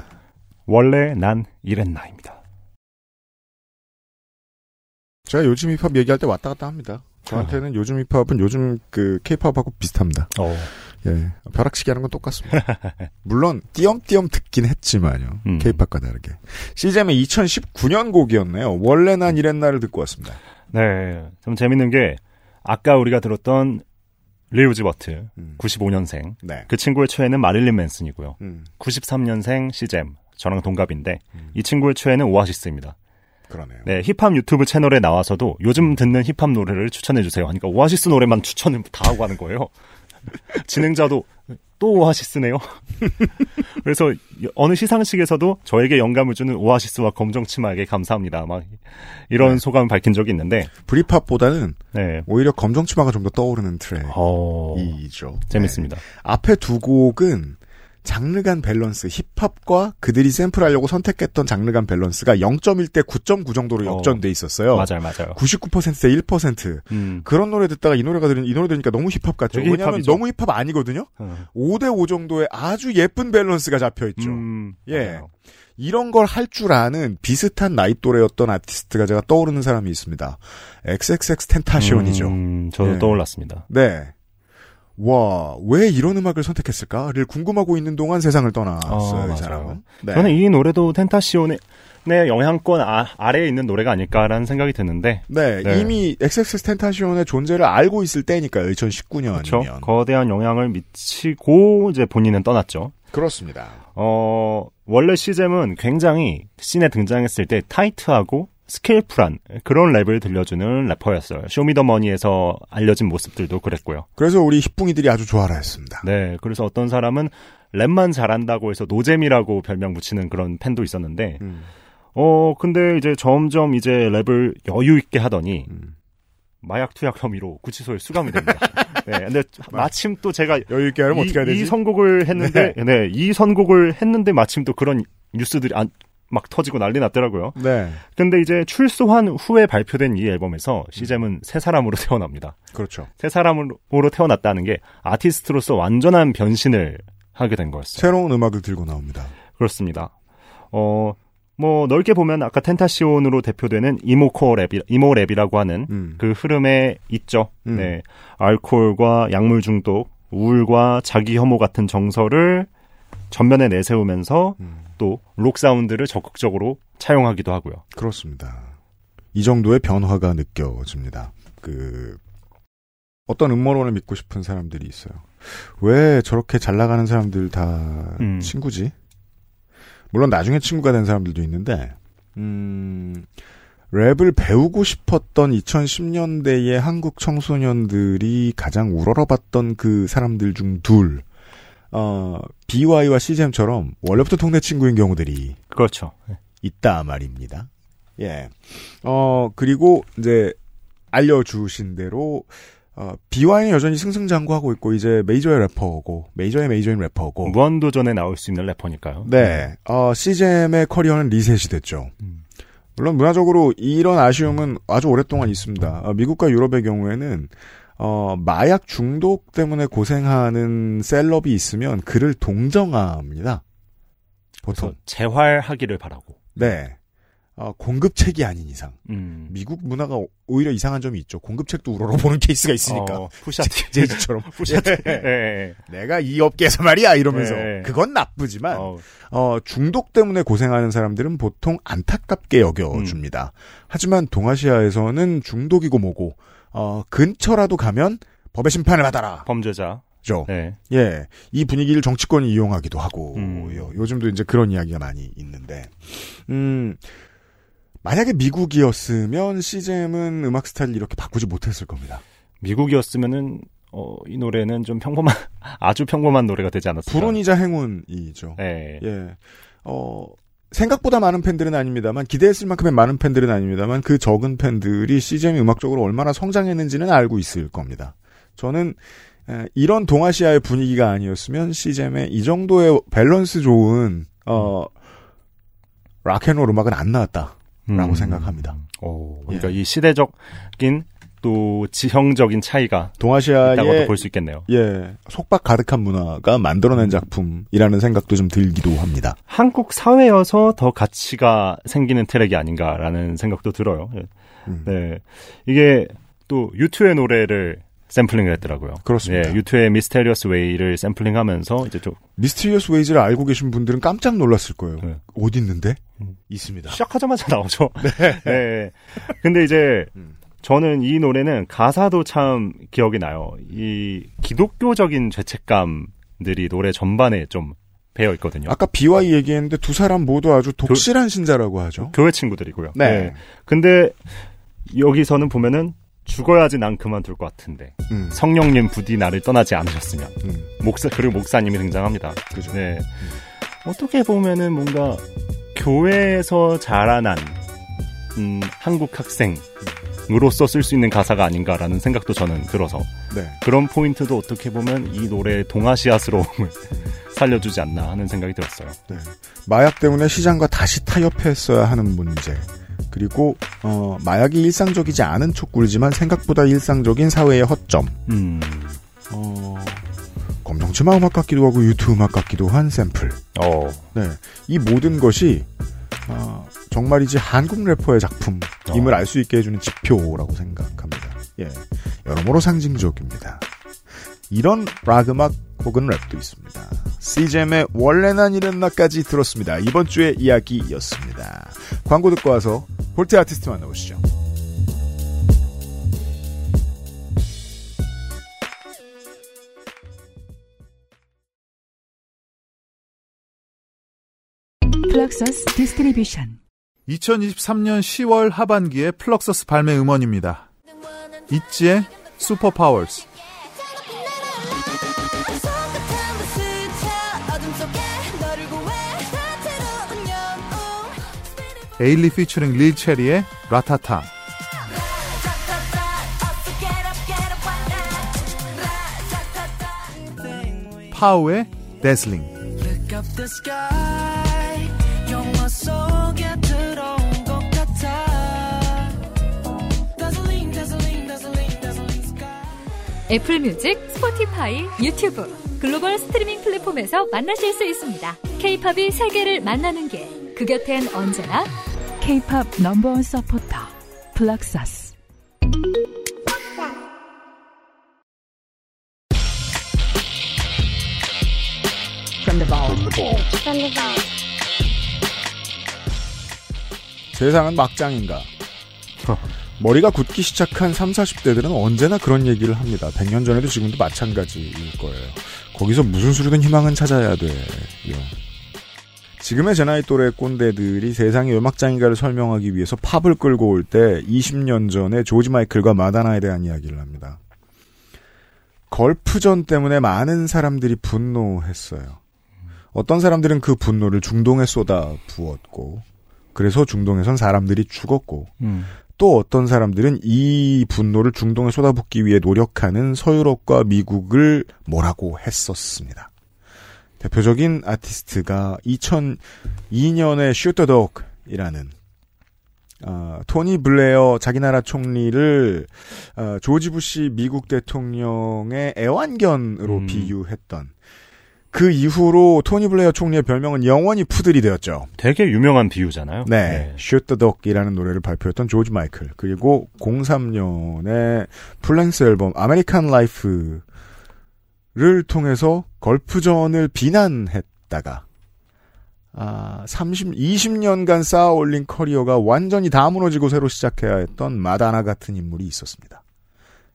B: 원래 난 이랬나입니다.
C: 제가 요즘 힙합 얘기할 때 왔다 갔다 합니다. 저한테는 요즘 힙합은 요즘 그 케이팝하고 비슷합니다.
B: 어,
C: 예. 벼락치기 하는 건 똑같습니다. 물론 띄엄띄엄 듣긴 했지만요.
B: 음.
C: 케이팝과 다르게. 씨잼의 2019년 곡이었네요. 원래 난 이랬나를 듣고 왔습니다.
B: 네, 좀 재밌는 게 아까 우리가 들었던 릴 우지 버트,
C: 음.
B: 95년생.
C: 네.
B: 그 친구의 최애는 마릴린 맨슨이고요.
C: 음,
B: 93년생 씨잼, 저랑 동갑인데
C: 음.
B: 이 친구의 최애는 오아시스입니다.
C: 그러네요.
B: 네, 힙합 유튜브 채널에 나와서도 요즘 듣는 힙합 노래를 추천해 주세요. 하니까 오아시스 노래만 추천을 다 하고 하는 거예요. 진행자도 또 오아시스네요. 그래서 어느 시상식에서도 저에게 영감을 주는 오아시스와 검정 치마에게 감사합니다. 막 이런
C: 네.
B: 소감을 밝힌 적이 있는데,
C: 브릿팝보다는
B: 네,
C: 오히려 검정 치마가 좀 더 떠오르는 트랙이죠.
B: 어,
C: 네.
B: 재밌습니다.
C: 앞에 두 곡은 장르 간 밸런스, 힙합과 그들이 샘플하려고 선택했던 장르 간 밸런스가 0.1대 9.9 정도로
B: 어.
C: 역전돼 있었어요.
B: 맞아요, 맞아요.
C: 99%대 1%.
B: 음,
C: 그런 노래 듣다가 이 노래가 들으, 이 노래 들으니까 너무 힙합 같죠. 왜냐하면
B: 힙합이죠.
C: 너무 힙합 아니거든요.
B: 어,
C: 5대5 정도의 아주 예쁜 밸런스가 잡혀 있죠.
B: 음,
C: 예.
B: 맞아요.
C: 이런 걸 할 줄 아는 비슷한 나이 또래였던 아티스트가 제가 떠오르는 사람이 있습니다. XXX 텐타시온이죠.
B: 음, 저도
C: 예.
B: 떠올랐습니다.
C: 네. 와, 왜 이런 음악을 선택했을까를 궁금하고 있는 동안 세상을 떠났어요,
B: 어,
C: 이. 사람은. 네.
B: 저는 이 노래도 텐타시온의 내 영향권 아, 아래에 있는 노래가 아닐까라는 생각이 드는데,
C: 네,
B: 네.
C: 이미 XXX 텐타시온의 존재를 알고 있을 때니까요, 2019년이면.
B: 그렇죠. 거대한 영향을 미치고 이제 본인은 떠났죠.
C: 그렇습니다.
B: 어, 원래 씨잼은 굉장히 scene에 등장했을 때 타이트하고 skillful한 그런 랩을 들려주는 래퍼였어요. 쇼미더머니에서 알려진 모습들도 그랬고요.
C: 그래서 우리 힙붕이들이 아주 좋아라 했습니다.
B: 네, 그래서 어떤 사람은 랩만 잘한다고 해서 노잼이라고 별명 붙이는 그런 팬도 있었는데,
C: 음,
B: 어, 근데 이제 점점 이제 랩을 여유 있게 하더니
C: 음.
B: 마약 투약 혐의로 구치소에 수감이 됩니다. 네, 근데 마침 또 제가
C: 여유 있게 하면
B: 이,
C: 어떻게 해야 되지?
B: 이 선곡을 했는데, 네. 이 선곡을 했는데 마침 또 그런 뉴스들이 안, 막 터지고 난리 났더라고요.
C: 네,
B: 근데 이제 출소한 후에 발표된 이 앨범에서 시잼은 새 사람으로 태어납니다.
C: 그렇죠.
B: 새 사람으로 태어났다는 게 아티스트로서 완전한 변신을 하게 된 거였어요.
C: 새로운 음악을 들고 나옵니다.
B: 그렇습니다. 어, 뭐 넓게 보면 아까 텐타시온으로 대표되는 emocore 랩이 emo 랩이라고 하는
C: 음.
B: 그 흐름에 있죠.
C: 음.
B: 네. 알코올과 약물 중독, 우울과 자기 혐오 같은 정서를 전면에 내세우면서
C: 음.
B: 또 록 사운드를 적극적으로 차용하기도 하고요.
C: 그렇습니다. 이 정도의 변화가 느껴집니다. 그 어떤 음모론을 믿고 싶은 사람들이 있어요. 왜 저렇게 잘 나가는 사람들 다
B: 음.
C: 친구지? 물론 나중에 친구가 된 사람들도 있는데, 음, 랩을 배우고 싶었던 2010년대의 한국 청소년들이 가장 우러러봤던 그 사람들 중 둘, 어, BY와 CGM처럼 원래부터 동네 친구인 경우들이
B: 그렇죠.
C: 있다 말입니다. 예. 어, 그리고 이제 알려주신 대로 어, BY는 여전히 승승장구하고 있고 이제 메이저의 래퍼고 메이저의 메이저인 래퍼고
B: 무한도전에 나올 수 있는 래퍼니까요.
C: 네. 어, CJM의 커리어는 리셋이 됐죠.
B: 음.
C: 물론 문화적으로 이런 아쉬움은 아주 오랫동안 있습니다. 어, 미국과 유럽의 경우에는 어, 마약 중독 때문에 고생하는 셀럽이 있으면 그를 동정합니다. 보통.
B: 재활하기를 바라고.
C: 네. 어, 공급책이 아닌 이상.
B: 음.
C: 미국 문화가 오- 오히려 이상한 점이 있죠. 공급책도 우러러보는 케이스가 있으니까.
B: 어, Pusha T.
C: 제이지처럼.
B: Pusha T.
C: 예,
B: 예, 예.
C: 내가 이 업계에서 말이야 이러면서
B: 예.
C: 그건 나쁘지만
B: 어,
C: 어, 중독 때문에 고생하는 사람들은 보통 안타깝게 여겨줍니다. 하지만 동아시아에서는 중독이고 뭐고 어, 근처라도 가면 법의 심판을 받아라.
B: 범죄자.
C: 죠.
B: 네.
C: 예, 이 분위기를 정치권이 이용하기도 하고
B: 음.
C: 요 요즘도 이제 그런 이야기가 많이 있는데, 음. 만약에 미국이었으면 CJM은 음악 스타일을 이렇게 바꾸지 못했을 겁니다.
B: 미국이었으면은 어, 이 노래는 좀 평범한 아주 평범한 노래가 되지 않았을까?
C: 불운이자 행운이죠.
B: 예.
C: 예. 어, 생각보다 많은 팬들은 아닙니다만 기대했을 만큼의 많은 팬들은 아닙니다만 그 적은 팬들이 CGM이 음악적으로 얼마나 성장했는지는 알고 있을 겁니다. 저는 에, 이런 동아시아의 분위기가 아니었으면 CGM의 이 정도의 밸런스 좋은 어 락앤롤 음악은 안 나왔다라고
B: 음.
C: 생각합니다.
B: 오, 그러니까
C: 예.
B: 이 시대적인 또 지형적인 차이가
C: 동아시아의
B: 볼수 있겠네요.
C: 예 속박 가득한 문화가 만들어낸 작품이라는 생각도 좀 들기도 합니다.
B: 한국 사회여서 더 가치가 생기는 트랙이 아닌가라는 생각도 들어요. 예.
C: 음.
B: 네. 이게 또 U2의 노래를 샘플링을 했더라고요.
C: 그렇습니다.
B: 예, U2의 Mysterious Ways를 샘플링하면서 이제 좀
C: Mysterious Ways를 알고 계신 분들은 깜짝 놀랐을 거예요.
B: 네.
C: 어디 있는데?
B: 음.
C: 있습니다.
B: 시작하자마자 나오죠. 네. 근데 이제
C: 음.
B: 저는 이 노래는 가사도 참 기억이 나요. 이 기독교적인 죄책감들이 노래 전반에 좀 배어 있거든요.
C: 아까 BY 얘기했는데 두 사람 모두 아주 독실한 신자라고 하죠.
B: 교회 친구들이고요.
C: 네.
B: 근데 여기서는 보면은 죽어야지 난 그만둘 것 같은데
C: 음,
B: 성령님 부디 나를 떠나지 않으셨으면
C: 음,
B: 목사 그리고 목사님이 등장합니다.
C: 그죠.
B: 네. 어떻게 보면은 뭔가 교회에서 자라난 음, 한국 학생 으로서 쓸수 있는 가사가 아닌가라는 생각도 저는 들어서
C: 네.
B: 그런 포인트도 어떻게 보면 이 노래의 동아시아스러움을 살려주지 않나 하는 생각이 들었어요.
C: 네. 마약 때문에 시장과 다시 타협했어야 하는 문제. 그리고 어, 마약이 일상적이지 않은 촉구지만 생각보다 일상적인 사회의 허점.
B: 음,
C: 어, 검정치마 음악 같기도 하고 유튜브 음악 같기도 한 샘플.
B: 어,
C: 네. 이 모든 것이 어, 정말이지 한국 래퍼의 작품 임을
B: 어.
C: 알수 있게 해주는 지표라고 생각합니다. 예. 여러모로 상징적입니다. 이런 락 음악 혹은 랩도 있습니다. CJM의 원래 난 이랬나까지 들었습니다. 이번 주의 이야기였습니다. 광고 듣고 와서 볼트 아티스트 만나보시죠.
D: 플럭서스 Distribution
E: 2023년 10월 하반기에 플럭서스 발매 음원입니다. 있지의 Superpowers, 에일리 피처링 릴 체리의 RATATA, 파우의
F: Dazzling,
G: 애플 뮤직, 스포티파이, 유튜브, 글로벌 스트리밍 플랫폼에서 만나실 수 있습니다. 케이팝이 세계를 만나는 길. 그 곁엔 언제나
D: K-팝 넘버원 서포터 플럭서스
C: 세상은 막장인가? 머리가 굳기 시작한 3, 40대들은 언제나 그런 얘기를 합니다. 100년 전에도 지금도 마찬가지일 거예요. 거기서 무슨 수로든 희망은 찾아야 돼요. 지금의 제 나이 또래 꼰대들이 세상의 음악장인가를 설명하기 위해서 팝을 끌고 올 때 20년 전에 조지 마이클과 마다나에 대한 이야기를 합니다. 걸프전 때문에 많은 사람들이 분노했어요. 어떤 사람들은 그 분노를 중동에 쏟아 부었고, 그래서 중동에선 사람들이 죽었고,
B: 음.
C: 또 어떤 사람들은 이 분노를 중동에 쏟아붓기 위해 노력하는 서유럽과 미국을 뭐라고 했었습니다. 대표적인 아티스트가 2002년에 Shoot the Dog이라는 어, 토니 블레어 자기 나라 총리를 어, 조지 부시 미국 대통령의 애완견으로
B: 음.
C: 비유했던 그 이후로 토니 블레어 총리의 별명은 영원히 푸들이 되었죠.
B: 되게 유명한 비유잖아요.
C: 네. Shoot the Dog이라는 노래를 발표했던 조지 마이클. 그리고 03년에 플랭스 앨범 American Life를 통해서 걸프전을 비난했다가 아, 30, 20년간 쌓아 올린 커리어가 완전히 다 무너지고 새로 시작해야 했던 마다나 같은 인물이 있었습니다.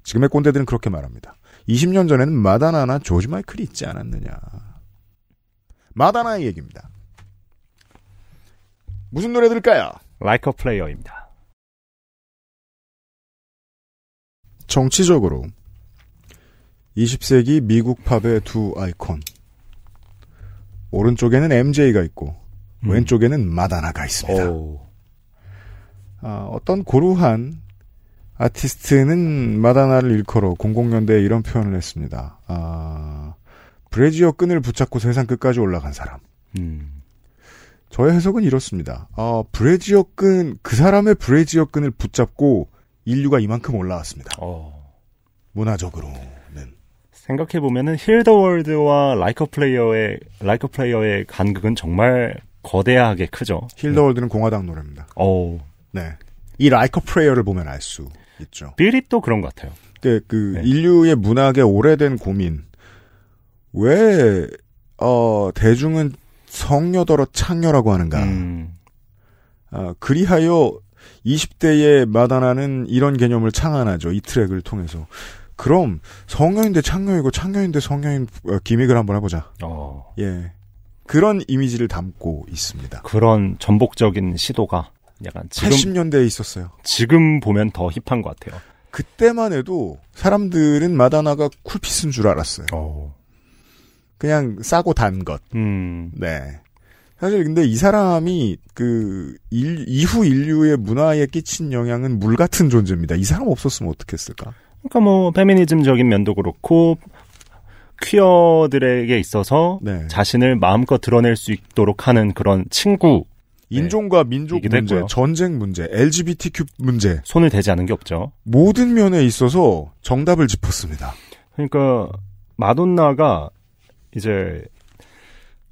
C: 지금의 꼰대들은 그렇게 말합니다. 20년 전에는 마다나나 조지 마이클이 있지 않았느냐. 마다나의 얘기입니다. 무슨 노래 들을까요?
B: Like a Player입니다.
C: 정치적으로 20세기 미국 팝의 두 아이콘. 오른쪽에는 MJ가 있고
B: 음.
C: 왼쪽에는 마다나가 있습니다.
B: 오.
C: 아, 어떤 고루한 아티스트는 마다나를 일컬어 00년대에 이런 표현을 했습니다. 아, 브래지어 끈을 붙잡고 세상 끝까지 올라간 사람.
B: 음.
C: 저의 해석은 이렇습니다. 아, 브래지어 끈, 그 사람의 브래지어 끈을 붙잡고 인류가 이만큼 올라왔습니다.
B: 어.
C: 문화적으로는.
B: 생각해 보면은 힐더 월드와 라이커 플레이어의 라이커 플레이어의 간극은 정말 거대하게 크죠.
C: Heal the World는 공화당 노래입니다.
B: 어.
C: 네. 이 Like a Prayer를 보면 알 수 있죠.
B: 빌이 또 그런 것 같아요.
C: 그, 그
B: 네.
C: 인류의 문학의 오래된 고민. 왜, 어, 대중은 성녀더러 창녀라고 하는가.
B: 음.
C: 아, 그리하여 20대의 마다나는 이런 개념을 창안하죠. 이 트랙을 통해서. 그럼 성녀인데 창녀이고 창녀인데 성녀인 어, gimmick을 한번 해보자.
B: 어.
C: 예. 그런 이미지를 담고 있습니다.
B: 그런 전복적인 시도가 약간 지금
C: 80년대에 있었어요.
B: 지금 보면 더 힙한 것 같아요.
C: 그때만 해도 사람들은 마다나가 쿨피스인 줄 알았어요.
B: 어.
C: 그냥 싸고 단 것.
B: 음.
C: 네. 사실 근데 이 사람이 그 일- 이후 인류의 문화에 끼친 영향은 물 같은 존재입니다. 이 사람 없었으면 어떻겠을까?
B: 그러니까 뭐 페미니즘적인 면도 그렇고 퀴어들에게 있어서
C: 네.
B: 자신을 마음껏 드러낼 수 있도록 하는 그런 친구
C: 인종과 민족 문제,
B: 했고요.
C: 전쟁 문제, LGBTQ 문제
B: 손을 대지 않은 게 없죠.
C: 모든 면에 있어서 정답을 짚었습니다.
B: 그러니까 마돈나가 이제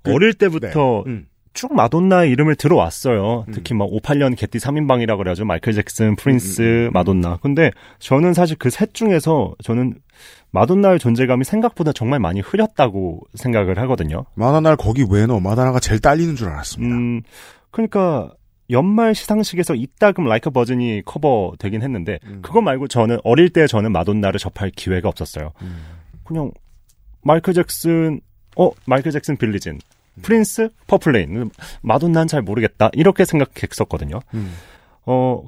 C: 그-
B: 어릴 때부터
C: 네. 음.
B: 쭉 마돈나의 이름을 들어왔어요.
C: 음.
B: 특히 막 58년 개띠 3인방이라고 그래가지고 마이클 잭슨, 프린스,
C: 음, 음, 음.
B: 마돈나. 근데 저는 사실 그 셋 중에서 저는 마돈나의 존재감이 생각보다 정말 많이 흐렸다고 생각을 하거든요.
C: 마다나를 거기 왜 넣어? 마다나가 제일 딸리는 줄 알았습니다.
B: 음, 그러니까 연말 시상식에서 이따금 Like a Virgin이 커버되긴 했는데
C: 음.
B: 그거 말고 저는 어릴 때 저는 마돈나를 접할 기회가 없었어요.
C: 음.
B: 그냥 마이클 잭슨, 어 마이클 잭슨 Billie Jean, 프린스, Purple Rain, 마돈나는 잘 모르겠다 이렇게 생각했었거든요.
C: 음.
B: 어,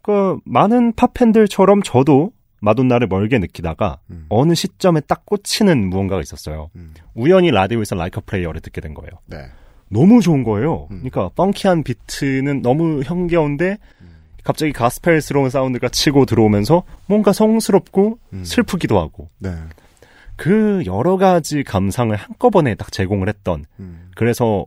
B: 그 많은 팝 팬들처럼 저도 마돈나를 멀게 느끼다가
C: 음.
B: 어느 시점에 딱 꽂히는 무언가가 있었어요.
C: 음.
B: 우연히 라디오에서 Like a Prayer를 듣게 된 거예요.
C: 네.
B: 너무 좋은 거예요.
C: 음.
B: 그러니까 funky한 비트는 너무 흥겨운데 갑자기 가스펠스러운 사운드가 치고 들어오면서 뭔가 성스럽고
C: 음.
B: 슬프기도 하고
C: 네.
B: 그 여러 가지 감상을 한꺼번에 딱 제공을 했던
C: 음.
B: 그래서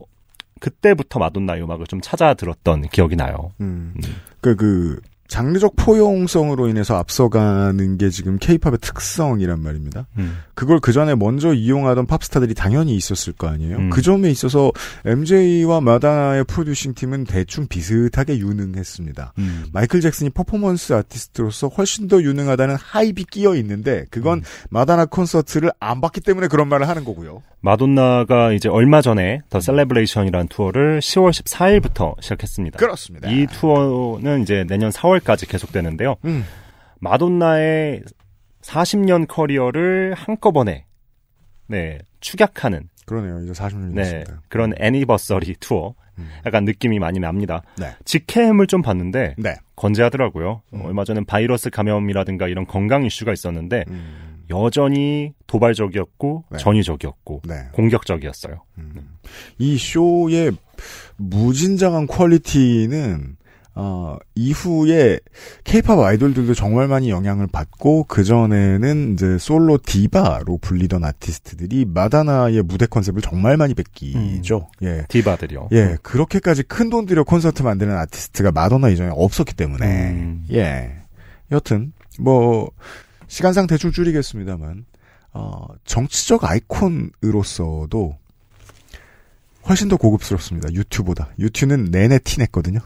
B: 그때부터 마돈나의 음악을 좀 찾아 들었던 기억이 나요.
C: 음.
B: 음.
C: 그, 그, 장르적 포용성으로 인해서 앞서가는 게 지금 케이팝의 특성이란 말입니다.
B: 음.
C: 그걸 그 전에 먼저 이용하던 팝스타들이 당연히 있었을 거 아니에요.
B: 음.
C: 그 점에 있어서 MJ와 마다나의 프로듀싱 팀은 대충 비슷하게 유능했습니다.
B: 음.
C: 마이클 잭슨이 퍼포먼스 아티스트로서 훨씬 더 유능하다는 하입이 끼어 있는데 그건 마다나 콘서트를 안 봤기 때문에 그런 말을 하는 거고요.
B: 마돈나가 이제 얼마 전에 The Celebration이라는 투어를 10월 14일부터 시작했습니다.
C: 그렇습니다.
B: 이 투어는 이제 내년 4월 까지 계속되는데요.
C: 음.
B: 마돈나의 40년 커리어를 한꺼번에 네 축약하는
C: 그러네요. 이제 40년이
B: 네
C: 됐습니다.
B: 그런 anniversary 투어
C: 음.
B: 약간 느낌이 많이 납니다.
C: 네.
B: 직캠을 좀 봤는데
C: 네.
B: 건재하더라고요.
C: 음.
B: 얼마 전에 바이러스 감염이라든가 이런 건강 이슈가 있었는데
C: 음.
B: 여전히 도발적이었고
C: 네.
B: 전위적이었고
C: 네.
B: 공격적이었어요.
C: 음. 이 쇼의 무진장한 quality는 어, 이후에 케이팝 아이돌들도 정말 많이 영향을 받고 그 전에는 이제 솔로 디바로 불리던 아티스트들이 마다나의 무대 컨셉을 정말 많이 베끼죠. 예.
B: 디바들이요.
C: 예, 그렇게까지 큰 돈 들여 콘서트 만드는 아티스트가 마더나 이전에 없었기 때문에,
B: 음.
C: 예. 여튼, 뭐, 시간상 대충 줄이겠습니다만, 어, 정치적 아이콘으로서도 훨씬 더 고급스럽습니다. U2보다. U2는 내내 티냈거든요.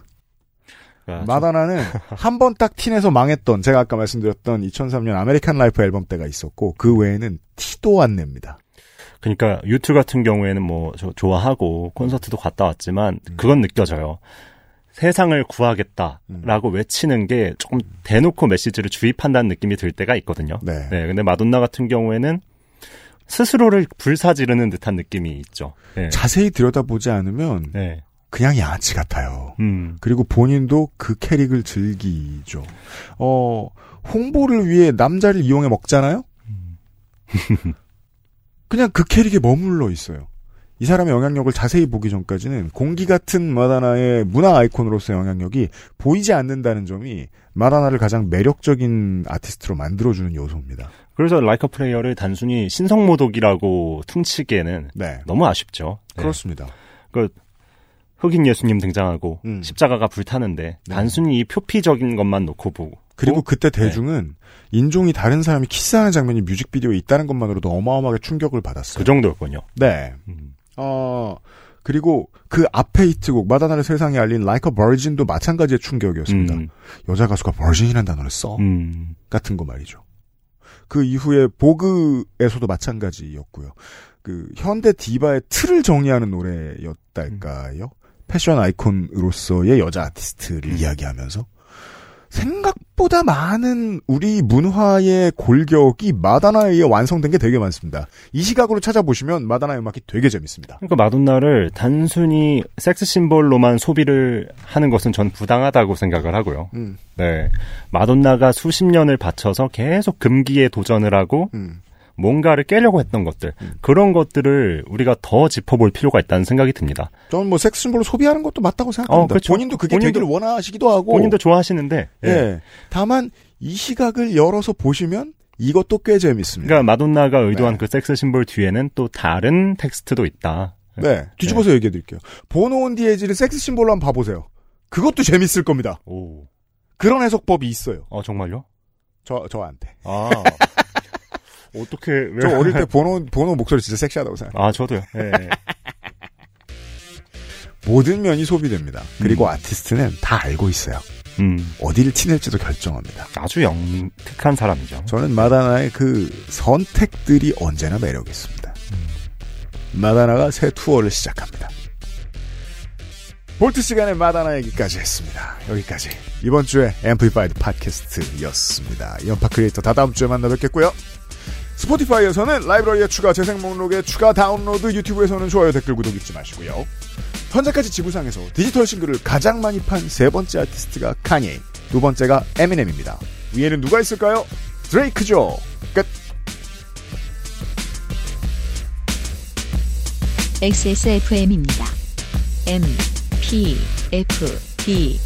B: 그러니까
C: 마돈나는 한 번 딱 티내서 망했던, 제가 아까 말씀드렸던 2003년 American Life 앨범 때가 있었고, 그 외에는 티도 안 냅니다.
B: 그러니까 U2 같은 경우에는 뭐저 좋아하고 콘서트도 갔다 왔지만 그건 느껴져요. 세상을 구하겠다라고 외치는 게 조금 대놓고 메시지를 주입한다는 느낌이 들 때가 있거든요.
C: 네.
B: 네, 근데 마돈나 같은 경우에는 스스로를 불사지르는 듯한 느낌이 있죠. 네.
C: 자세히 들여다보지 않으면,
B: 네.
C: 그냥 양아치 같아요.
B: 음.
C: 그리고 본인도 그 캐릭을 즐기죠. 어, 홍보를 위해 남자를 이용해 먹잖아요? 그냥 그 캐릭에 머물러 있어요. 이 사람의 영향력을 자세히 보기 전까지는 공기 같은 마돈나의 문화 아이콘으로서의 영향력이 보이지 않는다는 점이 마돈나를 가장 매력적인 아티스트로 만들어주는 요소입니다.
B: 그래서 Like a Prayer를 단순히 신성모독이라고 퉁치기에는
C: 네.
B: 너무 아쉽죠. 네.
C: 그렇습니다.
B: 그 흑인 예수님 등장하고
C: 음.
B: 십자가가 불타는데
C: 네.
B: 단순히 이 표피적인 것만 놓고 보고
C: 그리고 그때
B: 네.
C: 대중은 인종이 다른 사람이 키스하는 장면이 뮤직비디오에 있다는 것만으로도 어마어마하게 충격을 받았어요.
B: 그 정도였군요.
C: 네.
B: 음.
C: 어, 그리고 그 앞에 히트곡 마다나를 세상에 알린 Like a Virgin도 마찬가지의 충격이었습니다.
B: 음.
C: 여자 가수가 virgin이라는 단어를 써.
B: 음.
C: 같은 거 말이죠. 그 이후에 보그에서도 마찬가지였고요. 그 현대 디바의 틀을 정리하는 노래였달까요? 패션 아이콘으로서의 여자 아티스트를 이야기하면서 생각보다 많은 우리 문화의 골격이 마다나에 의해 완성된 게 되게 많습니다. 이 시각으로 찾아보시면 마다나 음악이 되게 재밌습니다.
B: 그러니까 마돈나를 단순히 섹스 심볼로만 소비를 하는 것은 전 부당하다고 생각을 하고요.
C: 음,
B: 네. 마돈나가 수십 년을 바쳐서 계속 금기에 도전을 하고
C: 음.
B: 뭔가를 깨려고 했던 것들 그런 것들을 우리가 더 짚어볼 필요가 있다는 생각이 듭니다.
C: 저는 뭐 섹스 심볼로 소비하는 것도 맞다고 생각합니다.
B: 어, 그렇죠.
C: 본인도 그게
B: 본인도-
C: 되기를 원하시기도 하고
B: 본인도 좋아하시는데
C: 예.
B: 예.
C: 다만 이 시각을 열어서 보시면 이것도 꽤 재밌습니다.
B: 그러니까 마돈나가 의도한
C: 네.
B: 그 섹스 심볼 뒤에는 또 다른 텍스트도 있다.
C: 네, 뒤집어서 얘기해 드릴게요. Bono and The Edge를 섹스 심볼로 한번 봐보세요. 그것도 재밌을 겁니다.
B: 오.
C: 그런 해석법이 있어요.
B: 어 정말요?
C: 저 저한테.
B: 아. 어떻게 왜?
C: 저 어릴 때 보노 보노 목소리 진짜 섹시하다고 생각.
B: 아 저도요. 예.
C: 모든 면이 소비됩니다. 그리고
B: 음.
C: 아티스트는 다 알고 있어요.
B: 음.
C: 어디를 티낼지도 결정합니다.
B: 아주 영특한 사람이죠.
C: 저는 마돈나의 그 선택들이 언제나 매력 있습니다. 마돈나가 새 투어를 시작합니다. 볼트 시간에 마돈나 얘기까지 했습니다. 여기까지 이번 주에 Amplified 팟캐스트였습니다. 현파 크리에이터 다음 주에 만나 뵙겠고요. 스포티파이에서는 라이브러리에 추가, 재생 목록에 추가 다운로드, 유튜브에서는 좋아요, 댓글, 구독 잊지 마시고요. 현재까지 지구상에서 디지털 싱글을 가장 많이 판 세 번째 아티스트가 카니에, 두 번째가 에미넴입니다. 위에는 누가 있을까요? 드레이크죠. 끝.
A: XSFM입니다. M, P, F, D,